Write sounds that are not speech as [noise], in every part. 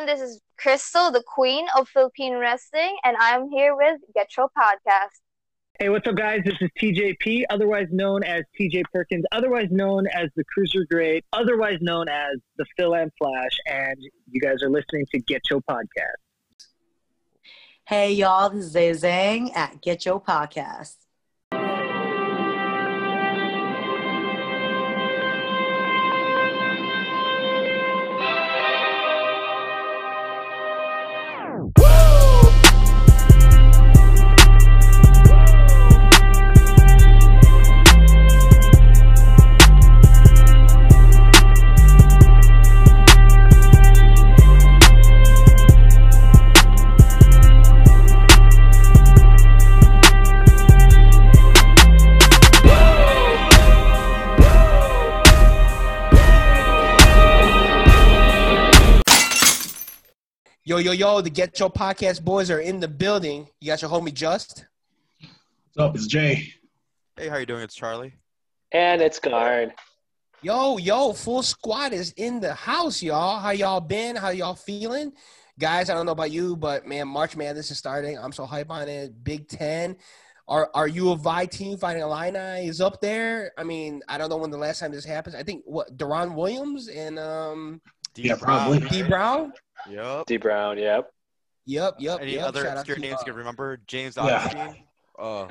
everyone. This is Crystal, the queen of Philippine wrestling, and I'm here with Get Your Podcast. Hey, what's up, guys? This is TJP, otherwise known as TJ Perkins, otherwise known as the Cruiser Great, otherwise known as the Phil and Flash, and you guys are listening to Get Your Podcast. Hey, y'all, this is Zay Zhang at Get Your Podcast. Yo, yo, yo, the Get Your Podcast boys are in the building. You got your homie Just. What's up? It's Jay. Hey, how you doing? It's Charlie. And it's guard. Yo, yo, full squad is in the house, y'all. How y'all been? How y'all feeling? Guys, I don't know about you, but man, March Madness is starting. I'm so hype on it. Big Ten. Are are you a Vi team fighting Illini is up there? I mean, I don't know when the last time this happens. I think what Deron Williams and um D Yeah, Brown. probably. Dee Brown. Yep. Dee Brown, yep. Yep, yep. Any yep. other Shout obscure names you can remember? James Yeah. Uh, [laughs] Oh,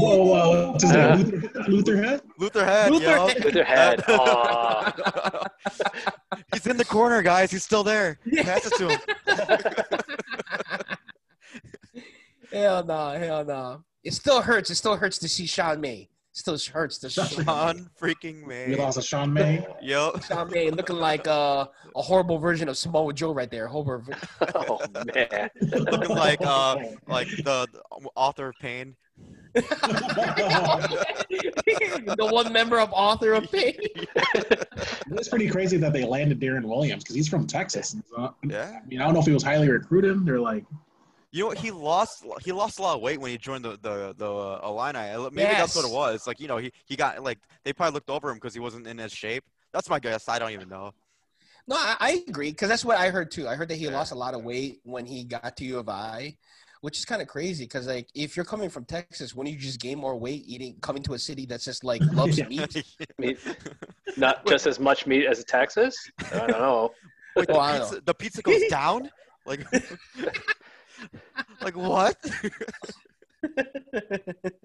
Whoa, whoa, what's his name? Luther, Head? Luther Head. Luther yo. Head. With their head. [laughs] Aw. He's in the corner, guys. He's still there. Pass it to him. [laughs] hell no, hell no. It still hurts. It still hurts to see Sean May. Still hurts to see Sean [laughs] freaking We May. lost a Sean May. Yep. Sean May looking like uh, a horrible version of Samoa Joe right there. Horrible. [laughs] [laughs] oh man. Looking like uh like the, the author of Pain. the one member of author of pain. It's pretty crazy that they landed Deron Williams because he's from Texas. So, Yeah. I mean, I don't know if he was highly recruited. They're like, You know what? He lost. He lost a lot of weight when he joined the the the uh, Illini. Maybe that's what it was. Like you know, he he got like they probably looked over him because he wasn't in his shape. That's my guess. I don't even know. No, I, I agree because that's what I heard too. I heard that he Yeah. lost a lot of weight when he got to U of I, which is kind of crazy because like if you're coming from Texas, wouldn't you just gain more weight eating coming to a city that's just like [laughs] loves Yeah. meat? [laughs] Meat. Not just as much meat as Texas. I don't know. [laughs] Wait, the, Oh, I know. pizza, the pizza goes down? Like, like what? [laughs]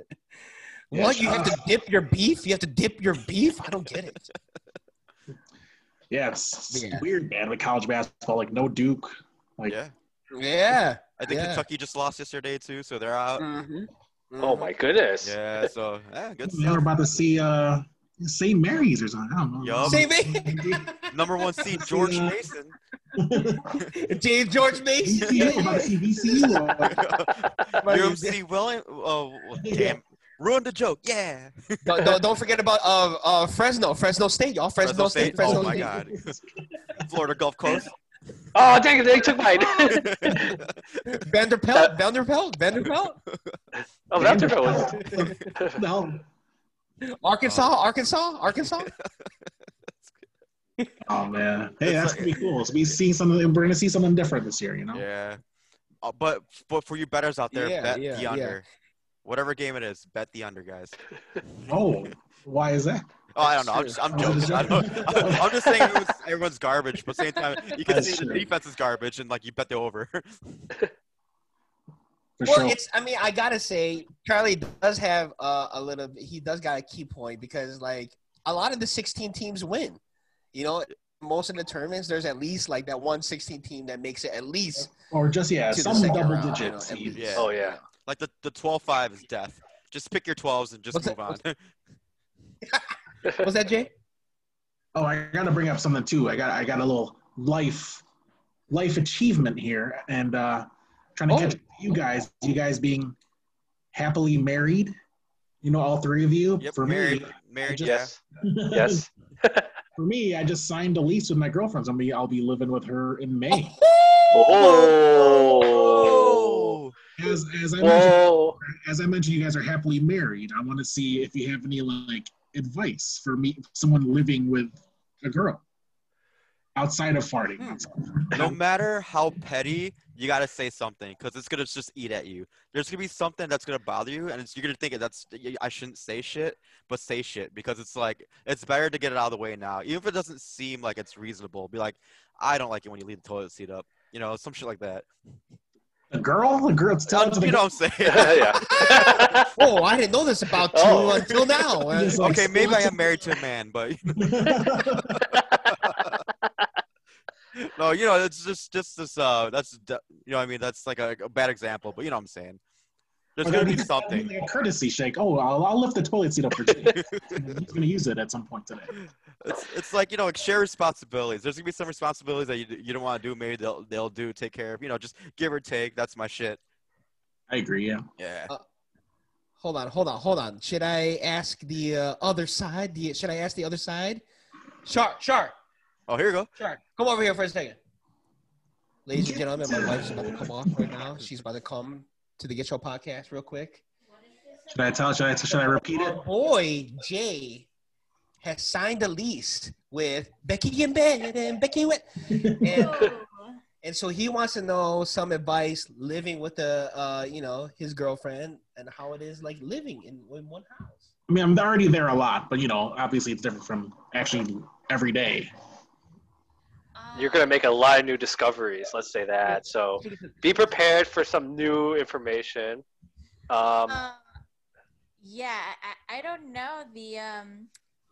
Yeah, what you have to dip your beef? You have to dip your beef? I don't get it. yeah, it's, it's Yeah. weird, man, with college basketball. Like, no Duke. Like, yeah, Yeah. I think Yeah. Kentucky just lost yesterday too, so they're out. Mhm. Oh my goodness. Yeah, so yeah, good we're about to see uh, St. Mary's or something. I don't know. Yup. Same thing. [laughs] Number one seed George Mason. James George Mason. VCU, we're about to see VCU. UMC [laughs] William. Oh, damn. Ruined the joke. Yeah. don't, don't, don't forget about uh, uh, Fresno, Fresno State, y'all. Fresno, Fresno State, State. Fresno Oh my State. God. Florida Gulf Coast. [laughs] Oh dang it, they took mine. [laughs] Vanderpelt, Vanderpelt, Vanderpelt. oh, Vanderbilt was. no. Arkansas, Arkansas, Arkansas. Oh man, [laughs] hey, that's gonna be cool. So we see something. We're gonna see something different this year, you know. Yeah. Uh, but but for you betters out there, Yeah, bet yeah, the yeah. under. Whatever game it is, bet the under, guys. [laughs] Oh, why is that? Oh, I don't know. I'm just I'm true. joking. I I'm just saying everyone's, everyone's garbage, but same time you can That's see the defense is garbage and like you bet the over. [laughs] Well, sure. it's. I mean, I gotta say, Charlie does have uh, a little. He does got a key point because, like, a lot of the 16 teams win. You know, most of the tournaments, there's at least like that one 16 team that makes it at least. or just yeah, to some double round, digit you know, at seeds. least. Oh yeah. like the the 12-5 is death. Just pick your 12s and just What's move that- on. [laughs] Was that Jay? Oh, I gotta bring up something too. I got I got a little life life achievement here, and uh trying to Oh. catch you guys. You guys being happily married. You know, all three of you. yep, for married, me, married, just- Yes. Yes. [laughs] for me, I just signed a lease with my girlfriend. So I'm be, I'll be living with her in May. Oh. As as I mentioned, as I mentioned, you guys are happily married. I want to see if you have any like advice for me, someone living with a girl. Outside of farting. Hmm. no matter how petty, you gotta say something because it's gonna just eat at you. There's gonna be something that's gonna bother you, and it's, you're gonna think that's I shouldn't say shit, but say shit because it's like it's better to get it out of the way now, even if it doesn't seem like it's reasonable. Be like, I don't like it when you leave the toilet seat up, you know, some shit like that. A girl, a girl, tell to the you know what I'm saying? [laughs] yeah. Oh, [laughs] I didn't know this about you Oh. until now. [laughs] Like, okay, maybe I am married to a man, but no, you know, it's just just this. Uh, that's you know, I mean, that's like a, a bad example, but you know what I'm saying. There's gonna be be- that'd be something. Like a courtesy shake. Oh, I'll, I'll lift the toilet seat up for you. [laughs] He's gonna use it at some point today. It's, it's like you know, like share responsibilities. There's gonna be some responsibilities that you, you don't want to do. Maybe they'll they'll do. Take care of. You know, just give or take. That's my shit. I agree. Yeah. Yeah. Hold on, hold on, hold on. Should I ask the uh, other side? The, should I ask the other side? Shark, Shark, Oh, here you go. Shark. Come over here for a second. Ladies and gentlemen, my wife's about to come off right now. She's about to come to the Get Show podcast real quick. Should I tell? Should I? Should I repeat it? Our boy Jay has signed a lease with Becky in bed and Becky went, [laughs] and, and so he wants to know some advice living with a uh, you know his girlfriend and how it is like living in, in one house. I mean, I'm already there a lot, but you know, obviously it's different from actually every day. You're gonna make a lot of new discoveries. Let's say that. So be prepared for some new information. Um, Uh, yeah, I, I don't know the um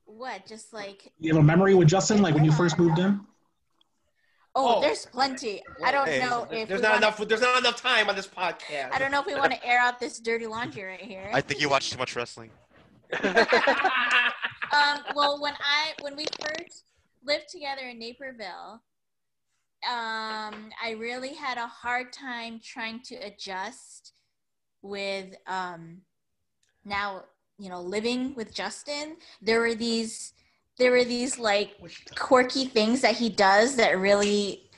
what just like You have a memory with Justin, like when you first moved in. oh, Oh. there's plenty. I don't Hey, know if There's not wanna, enough. There's not enough time on this podcast. I don't know if we want to air out this dirty laundry right here. I think you watch too much wrestling. [laughs] um, well, when I when we first lived together in Naperville, um, I really had a hard time trying to adjust with um, now you know living with Justin. There were these there were these like quirky things that he does that really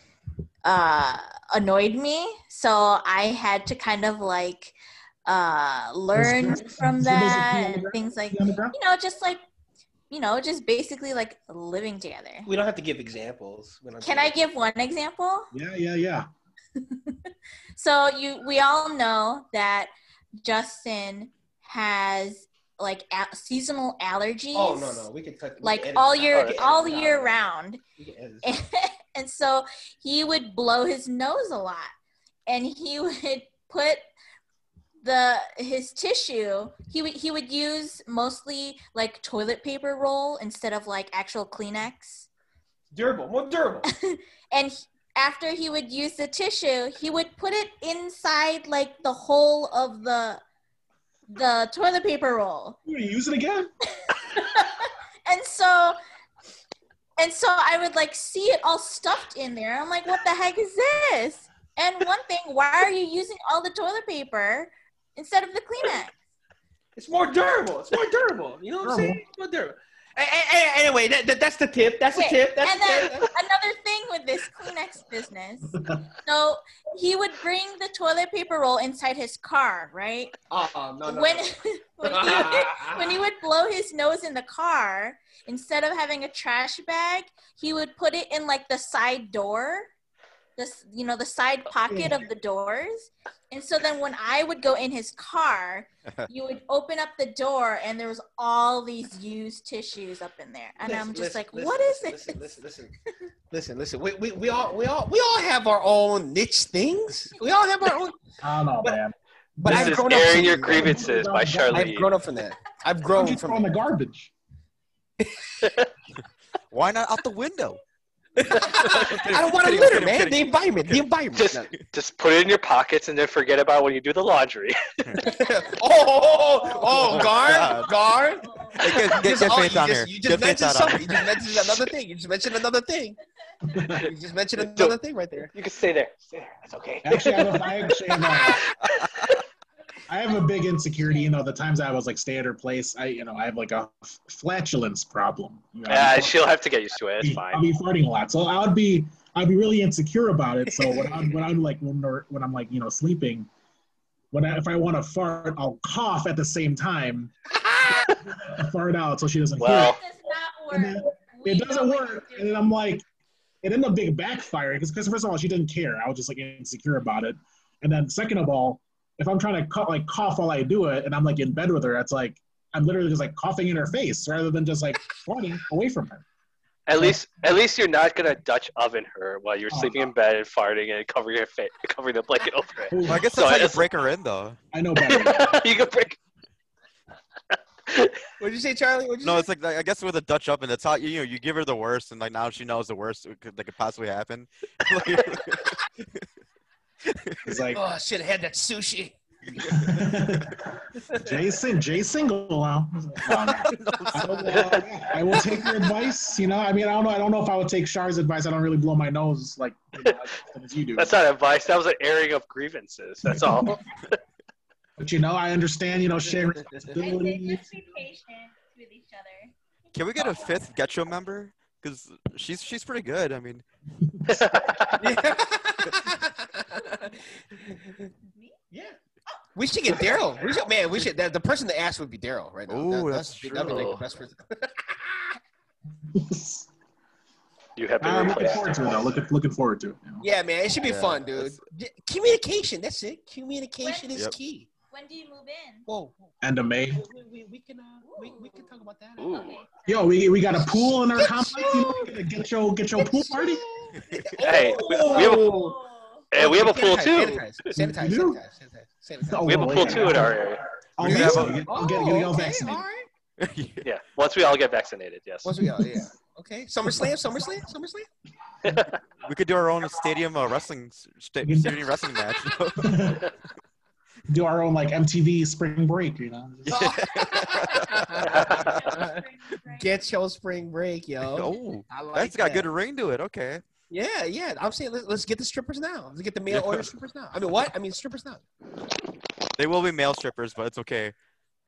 uh, annoyed me. So I had to kind of like uh, learn from So does it that and things like on the ground? you know, just like, you know, just basically like living together. We don't have to give examples. Can I give one example? Yeah, yeah, yeah. [laughs] So you, we all know that Justin has like a- seasonal allergies. Oh no no, we can cut. we Like edit all year, We all this out. year round, We can edit this out. [laughs] and so he would blow his nose a lot, and he [laughs] would put the his tissue he would he would use mostly like toilet paper roll instead of like actual kleenex. Durable, more durable. [laughs] and he- after he would use the tissue he would put it inside like the hole of the the toilet paper roll. You use it again? [laughs] and so and so i would like see it all stuffed in there. I'm like what the heck is this? And one thing why are you using all the toilet paper instead of the kleenex It's more durable. It's more durable. You know what I'm saying? It's more durable. Anyway, that, that, that's the tip. That's Wait, the tip. That's and the then tip. another thing with this Kleenex business. So he would bring the toilet paper roll inside his car, right? Oh, no, no, when no. [laughs] when, he would, when he would blow his nose in the car, instead of having a trash bag, he would put it in like the side door, this you know the side pocket of the doors. And so then when I would go in his car, [laughs] you would open up the door and there was all these used tissues up in there, and Listen, I'm just listen, like, listen, what is listen, it? Listen, listen, listen, listen. We, we, we all we all we all have our own niche things. We all have our own. [laughs] I don't know, man. But this I've is grown up airing from your that. grievances by Charlie. I've grown up from that. I've grown don't from the garbage? [laughs] Why not out the window? I don't want to litter, kidding, man. kidding. The environment, the environment. Just, just put it in your pockets and then forget about it when you do the laundry. oh, oh, oh, oh, guard, guard. Hey, get, get, Just- get oh, Faith you on just, here. You just Faith mentioned on something. here. You just mentioned another thing. You just mentioned another thing. You just mentioned another thing right there. You can stay there. Stay there. That's okay. Actually, I, have a, I actually have a, I have a big insecurity. You know, the times I was like stay at her place, I you know I have like a flatulence problem. You know, Yeah, she'll have to get used to it. It's I'll fine. be farting a lot, so I would be I'd be really insecure about it. So when I'm when I'm like when, when I'm like you know sleeping, when I, if I want to fart, I'll cough at the same time, [laughs] fart out so she doesn't hear Well, it. It does not work. It doesn't work, you're and then I'm like, it ended up being backfiring because first of all, she didn't care. I was just like insecure about it, and then second of all, if I'm trying to cut, like cough while I do it, and I'm like in bed with her, it's like I'm literally just like coughing in her face rather than just like [laughs] farting away from her. At least, at least you're not gonna Dutch oven her while you're Oh, sleeping no. in bed and farting and covering your face, [laughs] covering the blanket over it. Well, I guess So that's how you it's- break her in, though. I know better. [laughs] you can break. What'd you say, Charlie? What'd you No, say? it's like I guess with a Dutch oven, it's how you know you give her the worst, and like now she knows the worst that could possibly happen. It's like Oh shit! I had that sushi. [laughs] Jason, Jay single now. I will, uh, I will take your advice. You know, I mean, I don't know. I don't know if I would take Char's advice. I don't really blow my nose like you know, as you do. That's not advice. That was an airing of grievances. That's all. [laughs] But you know, I understand. You know, share I just be patient with each other. Can we get a fifth Getcho member? Because she's she's pretty good. I mean, yeah. Oh. We should get Daryl. We should, man. We should. The, the person to ask would be Daryl right now. Ooh, That- that's That'd be like the true. best person. [laughs] you have been I'm looking forward to it. Though. Looking looking forward to it. you know. yeah, man. It should be Yeah, fun, dude. that's- Communication. That's it. Communication is Yep. key. When do you move in? Whoa. End of May. We, we, we can uh, we, we can talk about that. Ooh. Okay. Yo, we, we got a pool in our Get complex. You know, we gotta get your get your pool party. Hey, we- we have a- Oh. And we have a pool too. Sanitize, sanitize, sanitize, sanitize, sanitize. Oh, We have a pool yeah. too in our area. Oh, We yeah, have so a- get, Oh, get, get, get okay, vaccinated. all right. [laughs] Yeah. Once we all get vaccinated, yes. Once we go, yeah. Okay. SummerSlam, SummerSlam, SummerSlam. [laughs] we could do our own stadium uh, wrestling sta- [laughs] stadium wrestling match. You know? Do our own like MTV spring break. You know. [laughs] Get your spring break, yo. Oh, like that's got that. good ring to it. Okay. Yeah, yeah. I'm saying let's, let's get the strippers now. Let's get the male [laughs] order strippers now. I mean, what? I mean, strippers now. They will be male strippers, but it's okay.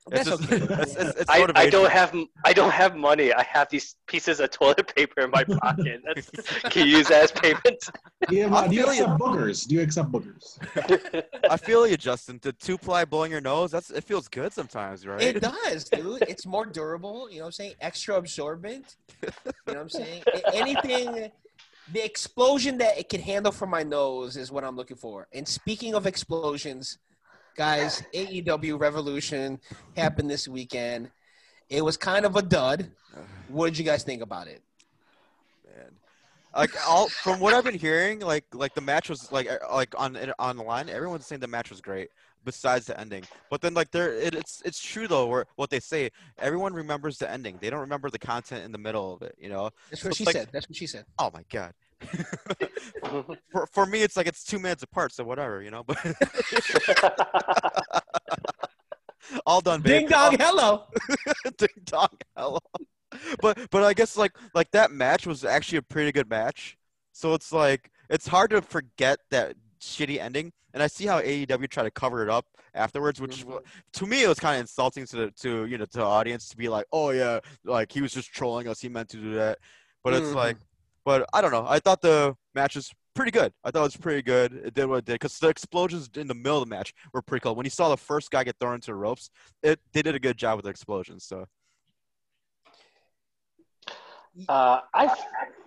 That's It's just, okay. It's, it's, it's I, I don't have I don't have money. I have these pieces of toilet [laughs] paper in my pocket. That's, can you use that as payment? Do you, have, I uh, do you feel you. accept boogers? Do you accept boogers? [laughs] I feel you, Justin. The two ply blowing your nose, that's it feels good sometimes, right? It does, dude. It's more durable. You know what I'm saying? Extra absorbent. You know what I'm saying? Anything, the explosion that it can handle from my nose is what I'm looking for. And speaking of explosions, guys, AEW Revolution happened this weekend. It was kind of a dud. What did you guys think about it? man. Like all from what I've been hearing, like like the match was like uh, like on on the line. Everyone's saying the match was great, besides the ending. But then like there, it, it's it's true though. Where what they say, everyone remembers the ending. They don't remember the content in the middle of it. You know? That's what So, she like- said. That's what she said. Oh my god. [laughs] for for me, it's like it's two minutes apart, so whatever, you know. But [laughs] all done, babe. Ding dong, hello. [laughs] Ding dong, hello. But but I guess like like that match was actually a pretty good match. So it's like it's hard to forget that shitty ending. And I see how AEW tried to cover it up afterwards, which to me it was kind of insulting to the to you know to the audience to be like, oh yeah, like he was just trolling us. He meant to do that. But it's Mhm. like, but I don't know. I thought the match was pretty good. I thought it was pretty good. It did what it did because the explosions in the middle of the match were pretty cool. When you saw the first guy get thrown into the ropes, it they did a good job with the explosions. So Uh, I,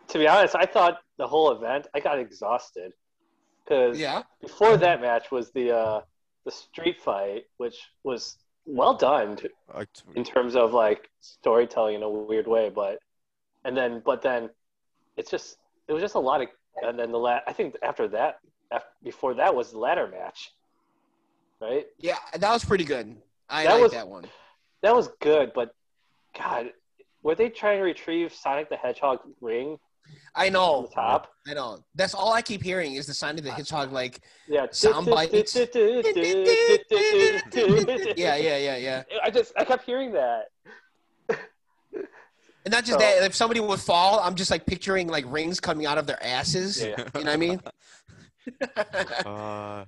to be honest, I thought the whole event I got exhausted because Yeah. before that match was the uh, the street fight, which was well done t- like, in terms of like storytelling in a weird way, but and then but then it's just it was just a lot of and then the last I think after that af before that was the ladder match, right? Yeah, that was pretty good. I That like was- that one. That was good, but God, were they trying to retrieve Sonic the Hedgehog ring I know. the top? I know. That's all I keep hearing is the Sonic the Hedgehog. Like, Yeah, Sound bites. [laughs] [laughs] yeah, yeah, yeah, yeah. I just I kept hearing that. And not just So- that. If somebody would fall, I'm just like picturing like rings coming out of their asses. Yeah. You know what I mean? [laughs] uh,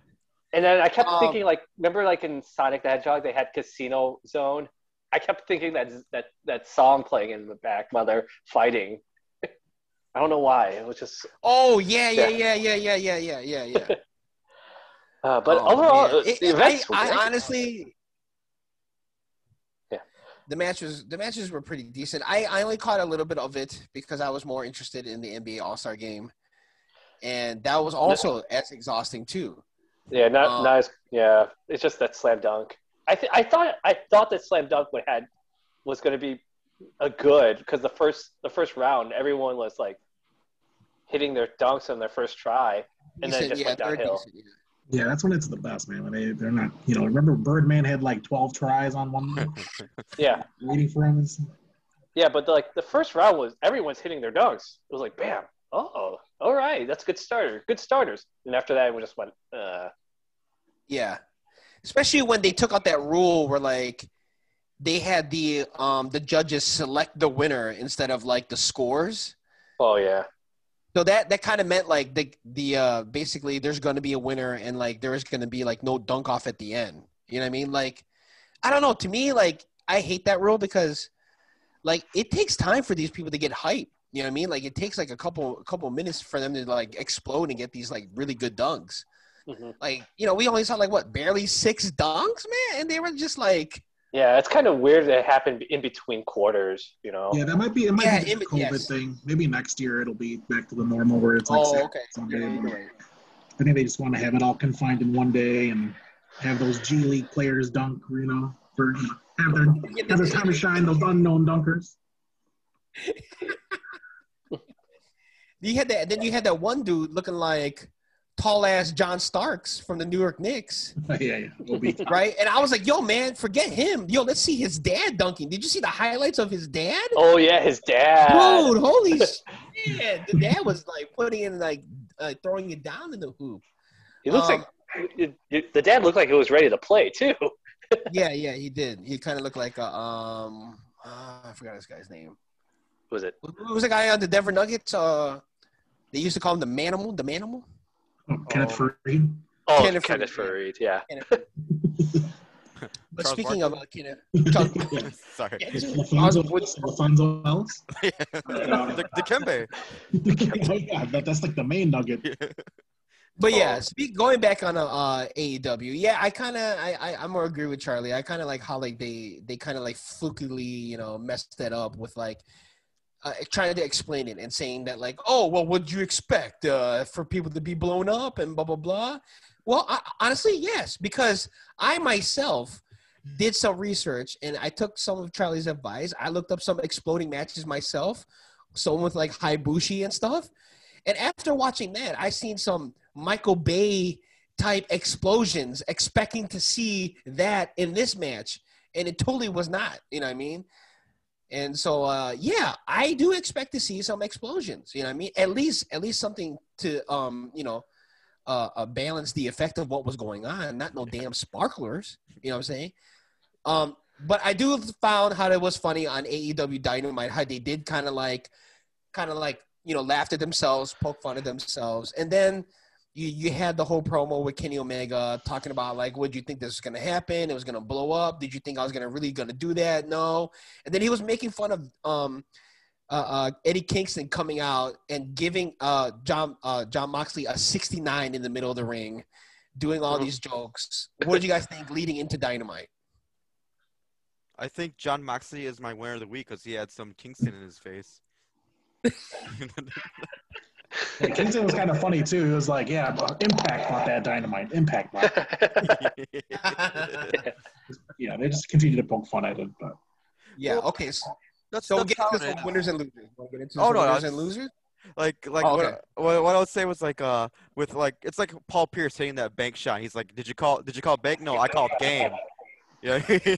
And then I kept Um, thinking like remember like in Sonic the Hedgehog they had Casino Zone. I kept thinking that that that song playing in the back while they're fighting. [laughs] I don't know why. It was just oh yeah, yeah, Yeah. yeah, yeah, yeah, yeah, yeah, yeah, yeah. [laughs] uh, but Oh, overall man. uh, It- the I, I great. honestly. Yeah. the matches the matches were pretty decent. I, I only caught a little bit of it because I was more interested in the NBA All Star game, and that was also as exhausting too. Yeah, not Um, not as yeah. It's just that slam dunk. I th- I thought I thought that slam dunk would had was going to be a good because the first the first round everyone was like hitting their dunks on their first try and then it Decent, just went downhill. decent, yeah. Yeah, that's when it's the best, man. When they they're not, you know. Remember Birdman had like twelve tries on one [laughs] Yeah, waiting for him. And yeah, but like the first round was everyone's hitting their dunks. It was like bam, uh oh, all right, that's a good starter, good starters. And after that, we just went. Uh, Yeah, especially when they took out that rule where like they had the um the judges select the winner instead of like the scores. oh yeah, So that that kind of meant like the the uh basically there's going to be a winner and like there is going to be like no dunk off at the end. You know what I mean? Like I don't know. To me, like I hate that rule because like it takes time for these people to get hype. You know what I mean? Like it takes like a couple a couple minutes for them to like explode and get these like really good dunks. Mhm. Like you know we only saw like what barely six dunks, man, and they were just like yeah. It's kind of weird that it happened in between quarters. You know. Yeah, that might be. It might Yeah, be in- a COVID yes. thing. Maybe next year it'll be back to the normal where it's like. oh Saturday, okay. Sunday, Yeah, right. I think they just want to have it all confined in one day and have those G League players dunk. You know, for have their [laughs] have their time to shine. Those unknown dunkers. [laughs] You had that. Then you had that one dude looking like tall ass John Starks from the New York Knicks, [laughs] yeah, yeah. It'll [laughs] right? And I was like, "Yo, man, forget him. Yo, let's see his dad dunking. Did you see the highlights of his dad? Oh yeah, his dad. Dude, holy [laughs] shit! The dad was like putting in like uh, throwing it down in the hoop. He looks Um, like it, it- the dad looked like he was ready to play too. Yeah, yeah, he did. He kind of looked like a um, uh, I forgot this guy's name. Who Was it? Who was the guy on the Denver Nuggets? Uh, they used to call him the Manimal. The Manimal. Oh, Kenneth Oh. Faried. Oh, Kenneth Kenneth, Faried, Faried. Yeah. [laughs] But [laughs] Charles speaking of uh, Barkley? Kenneth, Charles- [laughs] Sorry. Yeah, Alfonso, Alfonso Ellis. the, the Kembe. oh, yeah, that, that's like the main nugget. But yeah, Oh. speak going back on uh, uh AEW. Yeah, I kind of I, I I'm more agree with Charlie. I kind of like how like they they kind of like flukily you know messed that up with like uh, trying to explain it and saying that like oh well what'd you expect uh for people to be blown up and blah blah blah. Well, I, honestly, yes, because I myself did some research and I took some of Charlie's advice. I looked up some exploding matches myself, some with like Hayabusa and stuff. And after watching that, I seen some Michael Bay type explosions, expecting to see that in this match, and it totally was not. You know what I mean? And so, uh, yeah, I do expect to see some explosions. You know what I mean? At least, at least something to, um, you know, uh, uh, balance the effect of what was going on. Not no damn sparklers. You know what I'm saying? Um, but I do found how it was funny on AEW Dynamite how they did kind of like, kind of like you know laughed at themselves, poke fun at themselves, and then you you had the whole promo with Kenny Omega talking about like, would you think this was gonna happen? It was gonna blow up. Did you think I was gonna really gonna do that? No. And then he was making fun of um. Uh, uh, Eddie Kingston coming out and giving uh, John uh, Jon Moxley a 69 in the middle of the ring, doing all Mhm. these jokes. What did you guys think leading into Dynamite? I think Jon Moxley is my winner of the week because he had some Kingston in his face. [laughs] [laughs] Yeah, Kingston was kind of funny too. He was like, "Yeah, Impact bought that dynamite. Impact bought." it." [laughs] Yeah, they just continue to poke fun at it. But yeah. Okay. So, That's, so we'll get how into some is. winners and losers. Wanna get into Oh, some no, winners that's- and losers. Like, like Oh, what, okay. what, what I would say was like, uh, with like, it's like Paul Pierce hitting that bank shot. He's like, "Did you call? Did you call bank? No, I called game." Yeah, [laughs] you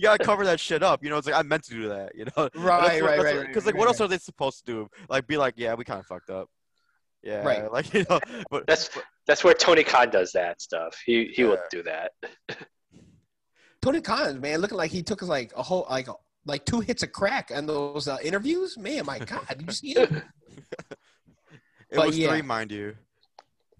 gotta cover that shit up. You know, it's like I meant to do that. You know, [laughs] Right, right, right, Because right, like, what right, else are they supposed to do? Like, be like, yeah, we kind of fucked up. Yeah, Right. [laughs] Like you know, but that's that's where Tony Khan does that stuff. He he will do that. Tony Khan, man, looking like he took like a whole like like two hits of crack on those uh, interviews. Man, my God, did you see it? it but was yeah. three, mind you.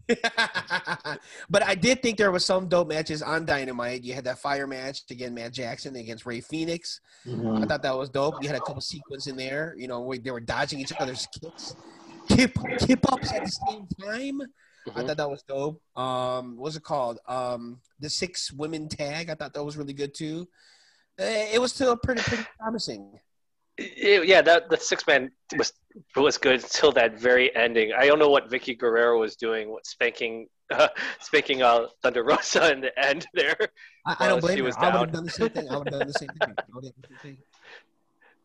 [laughs] but I did think there was some dope matches on Dynamite. You had that fire match again, Matt Jackson against Rey Fenix. I thought that was dope. You had a couple sequences in there, you know, where they were dodging each other's kicks, kip kip ups at the same time. I Mhm. thought that was dope. Um, what's it called? Um, the six women tag. I thought that was really good too. Eh, It was still pretty pretty promising. It- yeah, that the six man was was good until that very ending. I don't know what Vickie Guerrero was doing, what spanking uh, spanking uh, Thunder Rosa in the end there, I, I don't Well, she blame her. was I would have down. done the same thing. I would have done the same thing. [laughs] I would've done the same thing.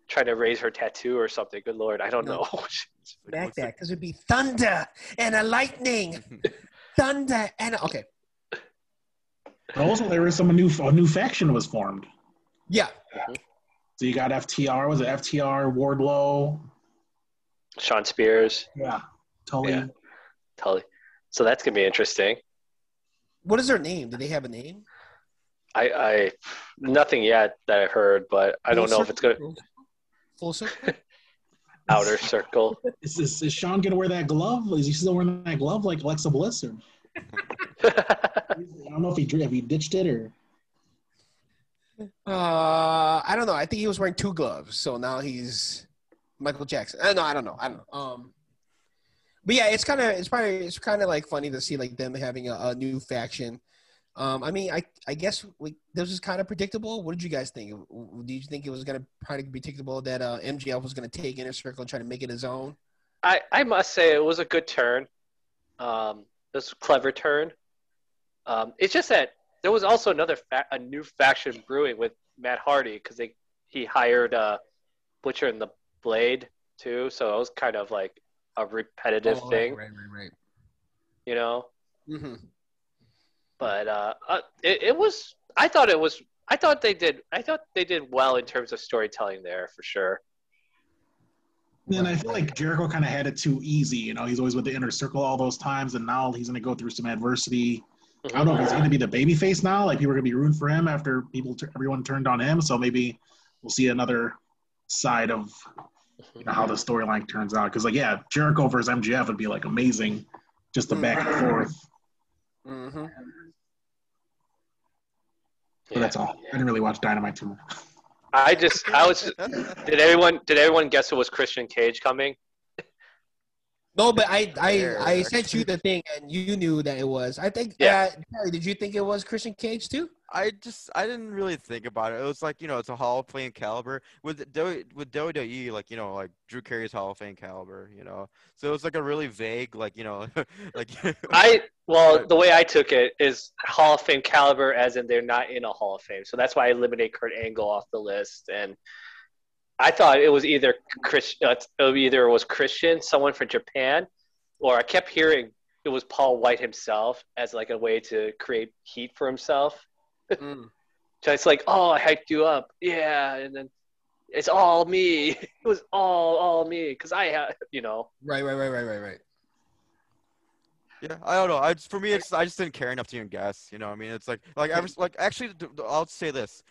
trying to raise her tattoo or something. Good lord, I don't No. know. [laughs] Back that because it'd be thunder and a lightning, [laughs] thunder and a, okay. But also, there was some new a new faction was formed. Yeah, So you got FTR. Was it FTR? Wardlow? Shawn Spears, Yeah. Tully. Yeah. Tully. So that's gonna be interesting. what is their name? Do they have a name? I, I nothing yet that I heard, but I don't Full know if it's gonna? Full circle. [laughs] outer circle. Is, is, is Shawn gonna wear that glove? Is he still wearing that glove like Alexa Bliss? Or [laughs] I don't know if he if he ditched it or. Uh, I don't know. I think he was wearing two gloves, so now he's Michael Jackson. I don't know. I don't know. I don't know. Um, but yeah, it's kind of it's probably it's kind of like funny to see like them having a, a new faction. Um, I mean, I I guess we, this is kind of predictable. What did you guys think? Did you think it was gonna probably be predictable that uh, MJF was gonna take Inner Circle and try to make it his own? I, I must say it was a good turn. Um, it a clever turn. Um, it's just that there was also another fa- a new faction brewing with Matt Hardy because they he hired uh, Butcher and the Blade too, so it was kind of like a repetitive Oh, thing, Right, right, right. you know. Mm-hmm. But uh, uh, it, it was I thought it was I thought they did I thought they did well in terms of storytelling there for sure. And I feel like Jericho kind of had it too easy. You know, he's always with the inner circle all those times, and now he's going to go through some adversity. I don't know if he's going to be the baby face now. Like people are going to be rooting for him after people, everyone turned on him. So maybe we'll see another side of you know, how the storyline turns out. Because like, yeah, Jericho versus MJF would be like amazing, just the back and forth. Mm-hmm. But that's all. I didn't really watch Dynamite too much. I just I was did everyone did everyone guess it was Christian Cage coming? No, but I I, I sent you the thing and you knew that it was. I think. Yeah. Uh, did you think it was Christian Cage too? I just I didn't really think about it. It was like you know it's a Hall of Fame caliber with W- with WWE like you know like Drew Carey's Hall of Fame caliber. You know, so it was like a really vague like you know [laughs] like [laughs] I well the way I took it is Hall of Fame caliber as in they're not in a Hall of Fame. So that's why I eliminate Kurt Angle off the list and I thought it was either Chris uh, it either was Christian, someone from Japan, or I kept hearing it was Paul White himself as like a way to create heat for himself. Mm. [laughs] So it's like, oh, I hyped you up, yeah, and then it's all me. [laughs] It was all all me because I had, you know, Right, right, right, right, right, right. Yeah, I don't know. I just, for me, it's I just didn't care enough to even guess. You know, I mean, it's like like I was like actually, th- th- I'll say this: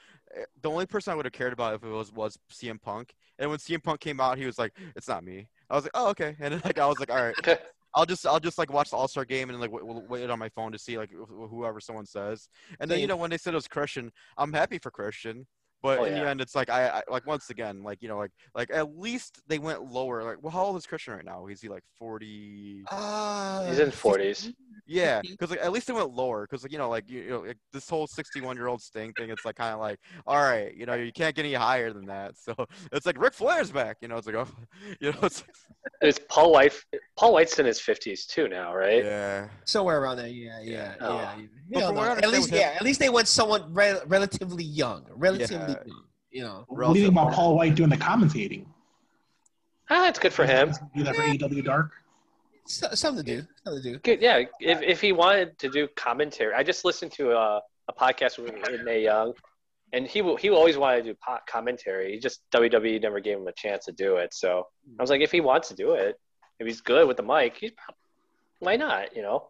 the only person I would have cared about if it was was CM Punk. And when CM Punk came out, he was like, "It's not me." I was like, "Oh, okay." And then, like I was like, "All right, [laughs] I'll just I'll just like watch the All Star game and like w- w- wait on my phone to see like wh- whoever someone says." And then you know when they said it was Christian, I'm happy for Christian. But Oh, in the end, it's like I, I like once again, like you know, like like at least they went lower. Like, well, how old is Christian right now? Is he like forty? Uh, he's in forties. Yeah, [laughs] because like at least it went lower. Because like you know, like you, you know, like, this whole sixty-one-year-old Sting thing. It's like kind of like, all right, you know, you can't get any higher than that. [laughs] So it's like Ric Flair's back. You know, it's like, oh, [laughs] you know, it's It's Paul White. Paul White's in his fifties too now, right? yeah. somewhere around there. Yeah, yeah, Oh. yeah. You know, from what I at least, him- yeah, at least they went someone re- relatively young, relatively Yeah. young. You know, What do you think about Paul White doing the commentating? Ah, it's good for him. Do that for AEW Dark. So, something to do. Something to do. Good, yeah. If if he wanted to do commentary, I just listened to a, a podcast with Mae Young, and he will- he always wanted to do po- commentary. He just WWE never gave him a chance to do it. So I was like, if he wants to do it, if he's good with the mic, he's why not? You know.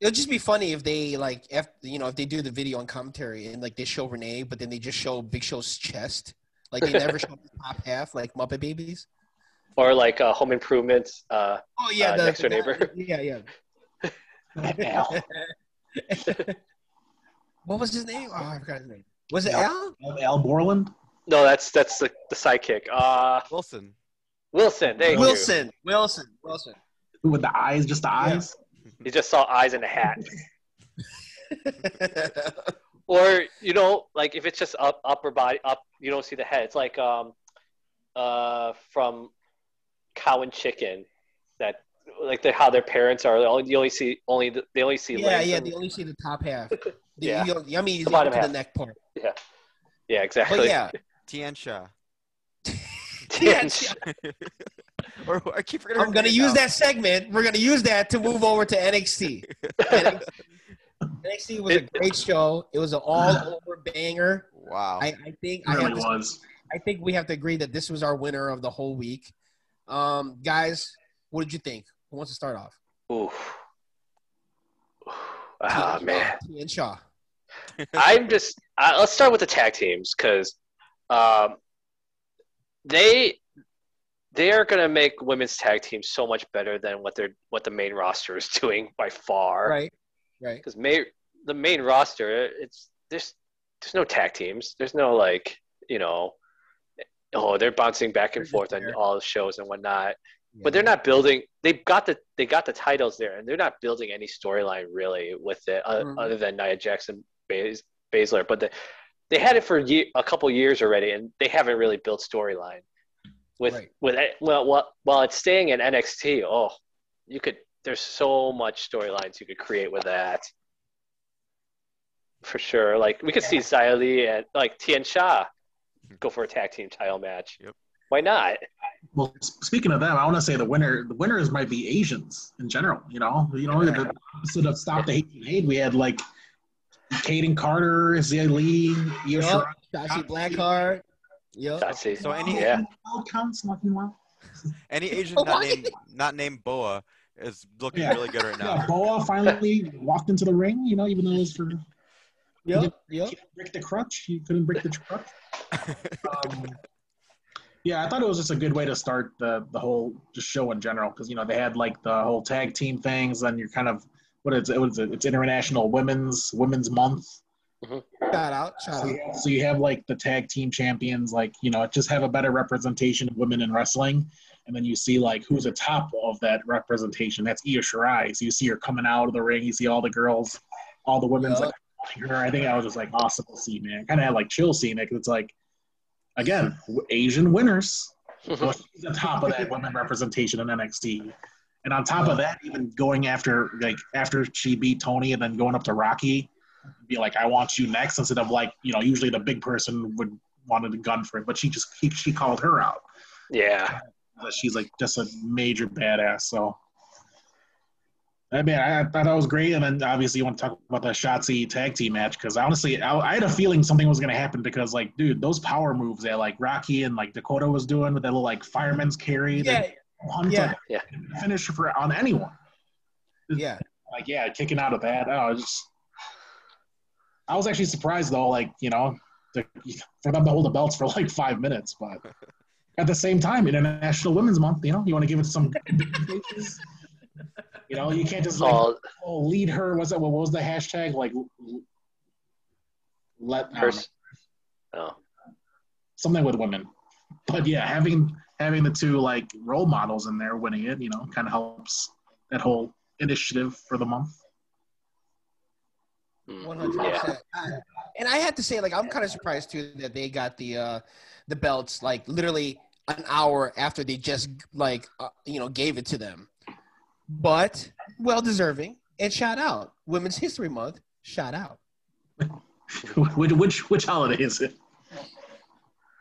It'll just be funny if they like, if you know, if they do the video on commentary and like they show Renee, but then they just show Big Show's chest. Like they never [laughs] show the top half, like Muppet Babies. Or like uh, Home Improvements. Uh, Oh yeah, Uh, the next door the guy- neighbor. [laughs] Yeah, yeah. Al. [laughs] what was his name? Oh, I forgot his name. Was it Yeah. Al? Al Borland. no, that's that's the, the sidekick. Uh, Wilson. Wilson. There you go. Wilson. Wilson. Wilson. With the eyes, just the eyes. He just saw eyes in a hat. [laughs] Or you know, like if it's just up upper body up you don't see the head. It's like um, uh, from Cow and Chicken, that like the, how their parents are. You only see only the, they only see Yeah, yeah. and- They only see the top half. [laughs] The, Yeah. you don't- I mean, The the, bottom to the neck part. yeah, yeah, exactly. But yeah, Tian Sha. Tien or I keep forgetting. I'm gonna use now. that segment. We're gonna use that to move over to NXT. [laughs] NXT, NXT was a great show. It was an all-over banger. Wow. I, I think It I have really to was. I think we have to agree that this was our winner of the whole week. Um, guys, what did you think? Who wants to start off? Oof. Ah man. Tian Sha. [laughs] I'm just. Uh, let's start with the tag teams because um, they they are going to make women's tag teams so much better than what they're what the main roster is [laughs] doing by far. Right. Right. Because may, the main roster, it's there's there's no tag teams. There's no like you know, oh they're bouncing back and forth on all the shows and whatnot. But they're not building. They've got the they got the titles there, and they're not building any storyline really with it, uh, Mhm. other than Nia Jackson, Bas- Baszler. But the, they had it for ye- a couple years already, and they haven't really built storyline. With Right. with it- well, while it's staying in NXT, oh, you could. There's so much storylines you could create with that. For sure, like we could see Xia Li and like Tian Sha go for a tag team title match. Yep. Why not? Well, speaking of them, I want to say the winner. The winners might be Asians in general. You know, you know, the opposite of Stop the Hate and Hate, we had like Kayden Carter, Xia Li, Io Yup. Shirai. Shotzi Blackheart. Yep. That's. So any Yeah. Counts, nothing well. any [laughs] Asian not named not named Boa is looking Yeah. really good right now. Yeah, Boa finally walked into the ring. You know, even though it was for Yep. Yep. can't break the crutch. He couldn't break the crutch. [laughs] Um, yeah, I thought it was just a good way to start the the whole just show in general because you know they had like the whole tag team things, and you're kind of what is it? Was it? It's International Women's Women's Month. Shout out. Shout So out. you, have, so you have like the tag team champions, like you know, just have a better representation of women in wrestling, and then you see like who's atop of that representation. That's Io Shirai. So you see her coming out of the ring. You see all the girls, all the women's Yeah. like watching her. I think I was just like awesome to see, man. Kind of had like chill seeing it 'cause it's like, again, Asian winners. [laughs] Well, she's on top of that women representation in NXT. And on top of that, even going after like after she beat Toni and then going up to Rocky, be like, I want you next instead of like, you know, usually the big person would wanted a gun for it, but she just he, she called her out. Yeah. She's like just a major badass. So I mean, I, I thought that was great. And then obviously you want to talk about the Shotzi tag team match because honestly, I, I had a feeling something was going to happen because like, dude, those power moves that like Rocky and like Dakota was doing with that little like fireman's carry, Yeah. like, punch, Yeah. like, Yeah. finish for on anyone. Yeah. Like, yeah, kicking out of that. I was just, I was actually surprised though, like, you know, to, for them to hold the belts for like five minutes, but [laughs] at the same time, International Women's Month, you know, you want to give it some, [laughs] you know, you can't just like All oh, lead her. Was it what was the hashtag? Like, let I don't know, pers- oh. something with women. But yeah, having having the two like role models in there winning it, you know, kind of helps that whole initiative for the month. Mm. One hundred Yeah. percent. And I had to say, like, I'm kind of surprised too that they got the uh the belts like literally an hour after they just like uh, you know gave it to them. But well deserving and shout out Women's History Month. Shout out. [laughs] which, which which holiday is it?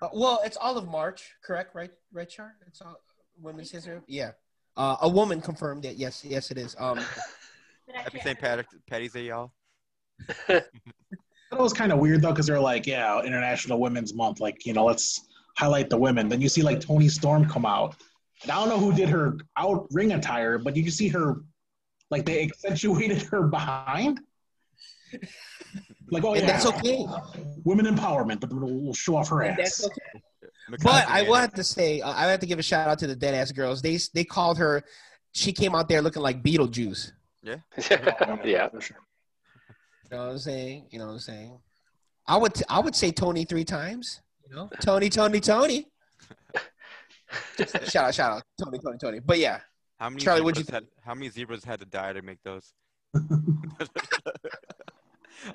Uh, well, it's all of March, correct? Right, right, Char? It's all Women's History. Yeah. Uh, a woman confirmed that. Yes, yes, it is. Um, [laughs] Happy St. Pat- Patty's Day, y'all. [laughs] It was kind of weird though, because they're like, yeah, International Women's Month, like you know, let's highlight the women. Then you see like Toni Storm come out, and I don't know who did her out ring attire, but you can see her, like they accentuated her behind. Like, oh and yeah, that's okay. women empowerment, but we'll, we'll show off her ass. that's okay. But I made will have to say, uh, I have to give a shout out to the Dead Ass Girls. They they called her. She came out there looking like Beetlejuice. yeah. [laughs] Yeah. For sure. You know what I'm saying? You know what I'm saying? I would I would say Tony three times. You know, Tony, Tony, Tony. [laughs] [laughs] shout out, shout out, Tony, Tony, Tony. But yeah, How many Charlie, what'd you zebras had, how many zebras had to die to make those? [laughs] [laughs]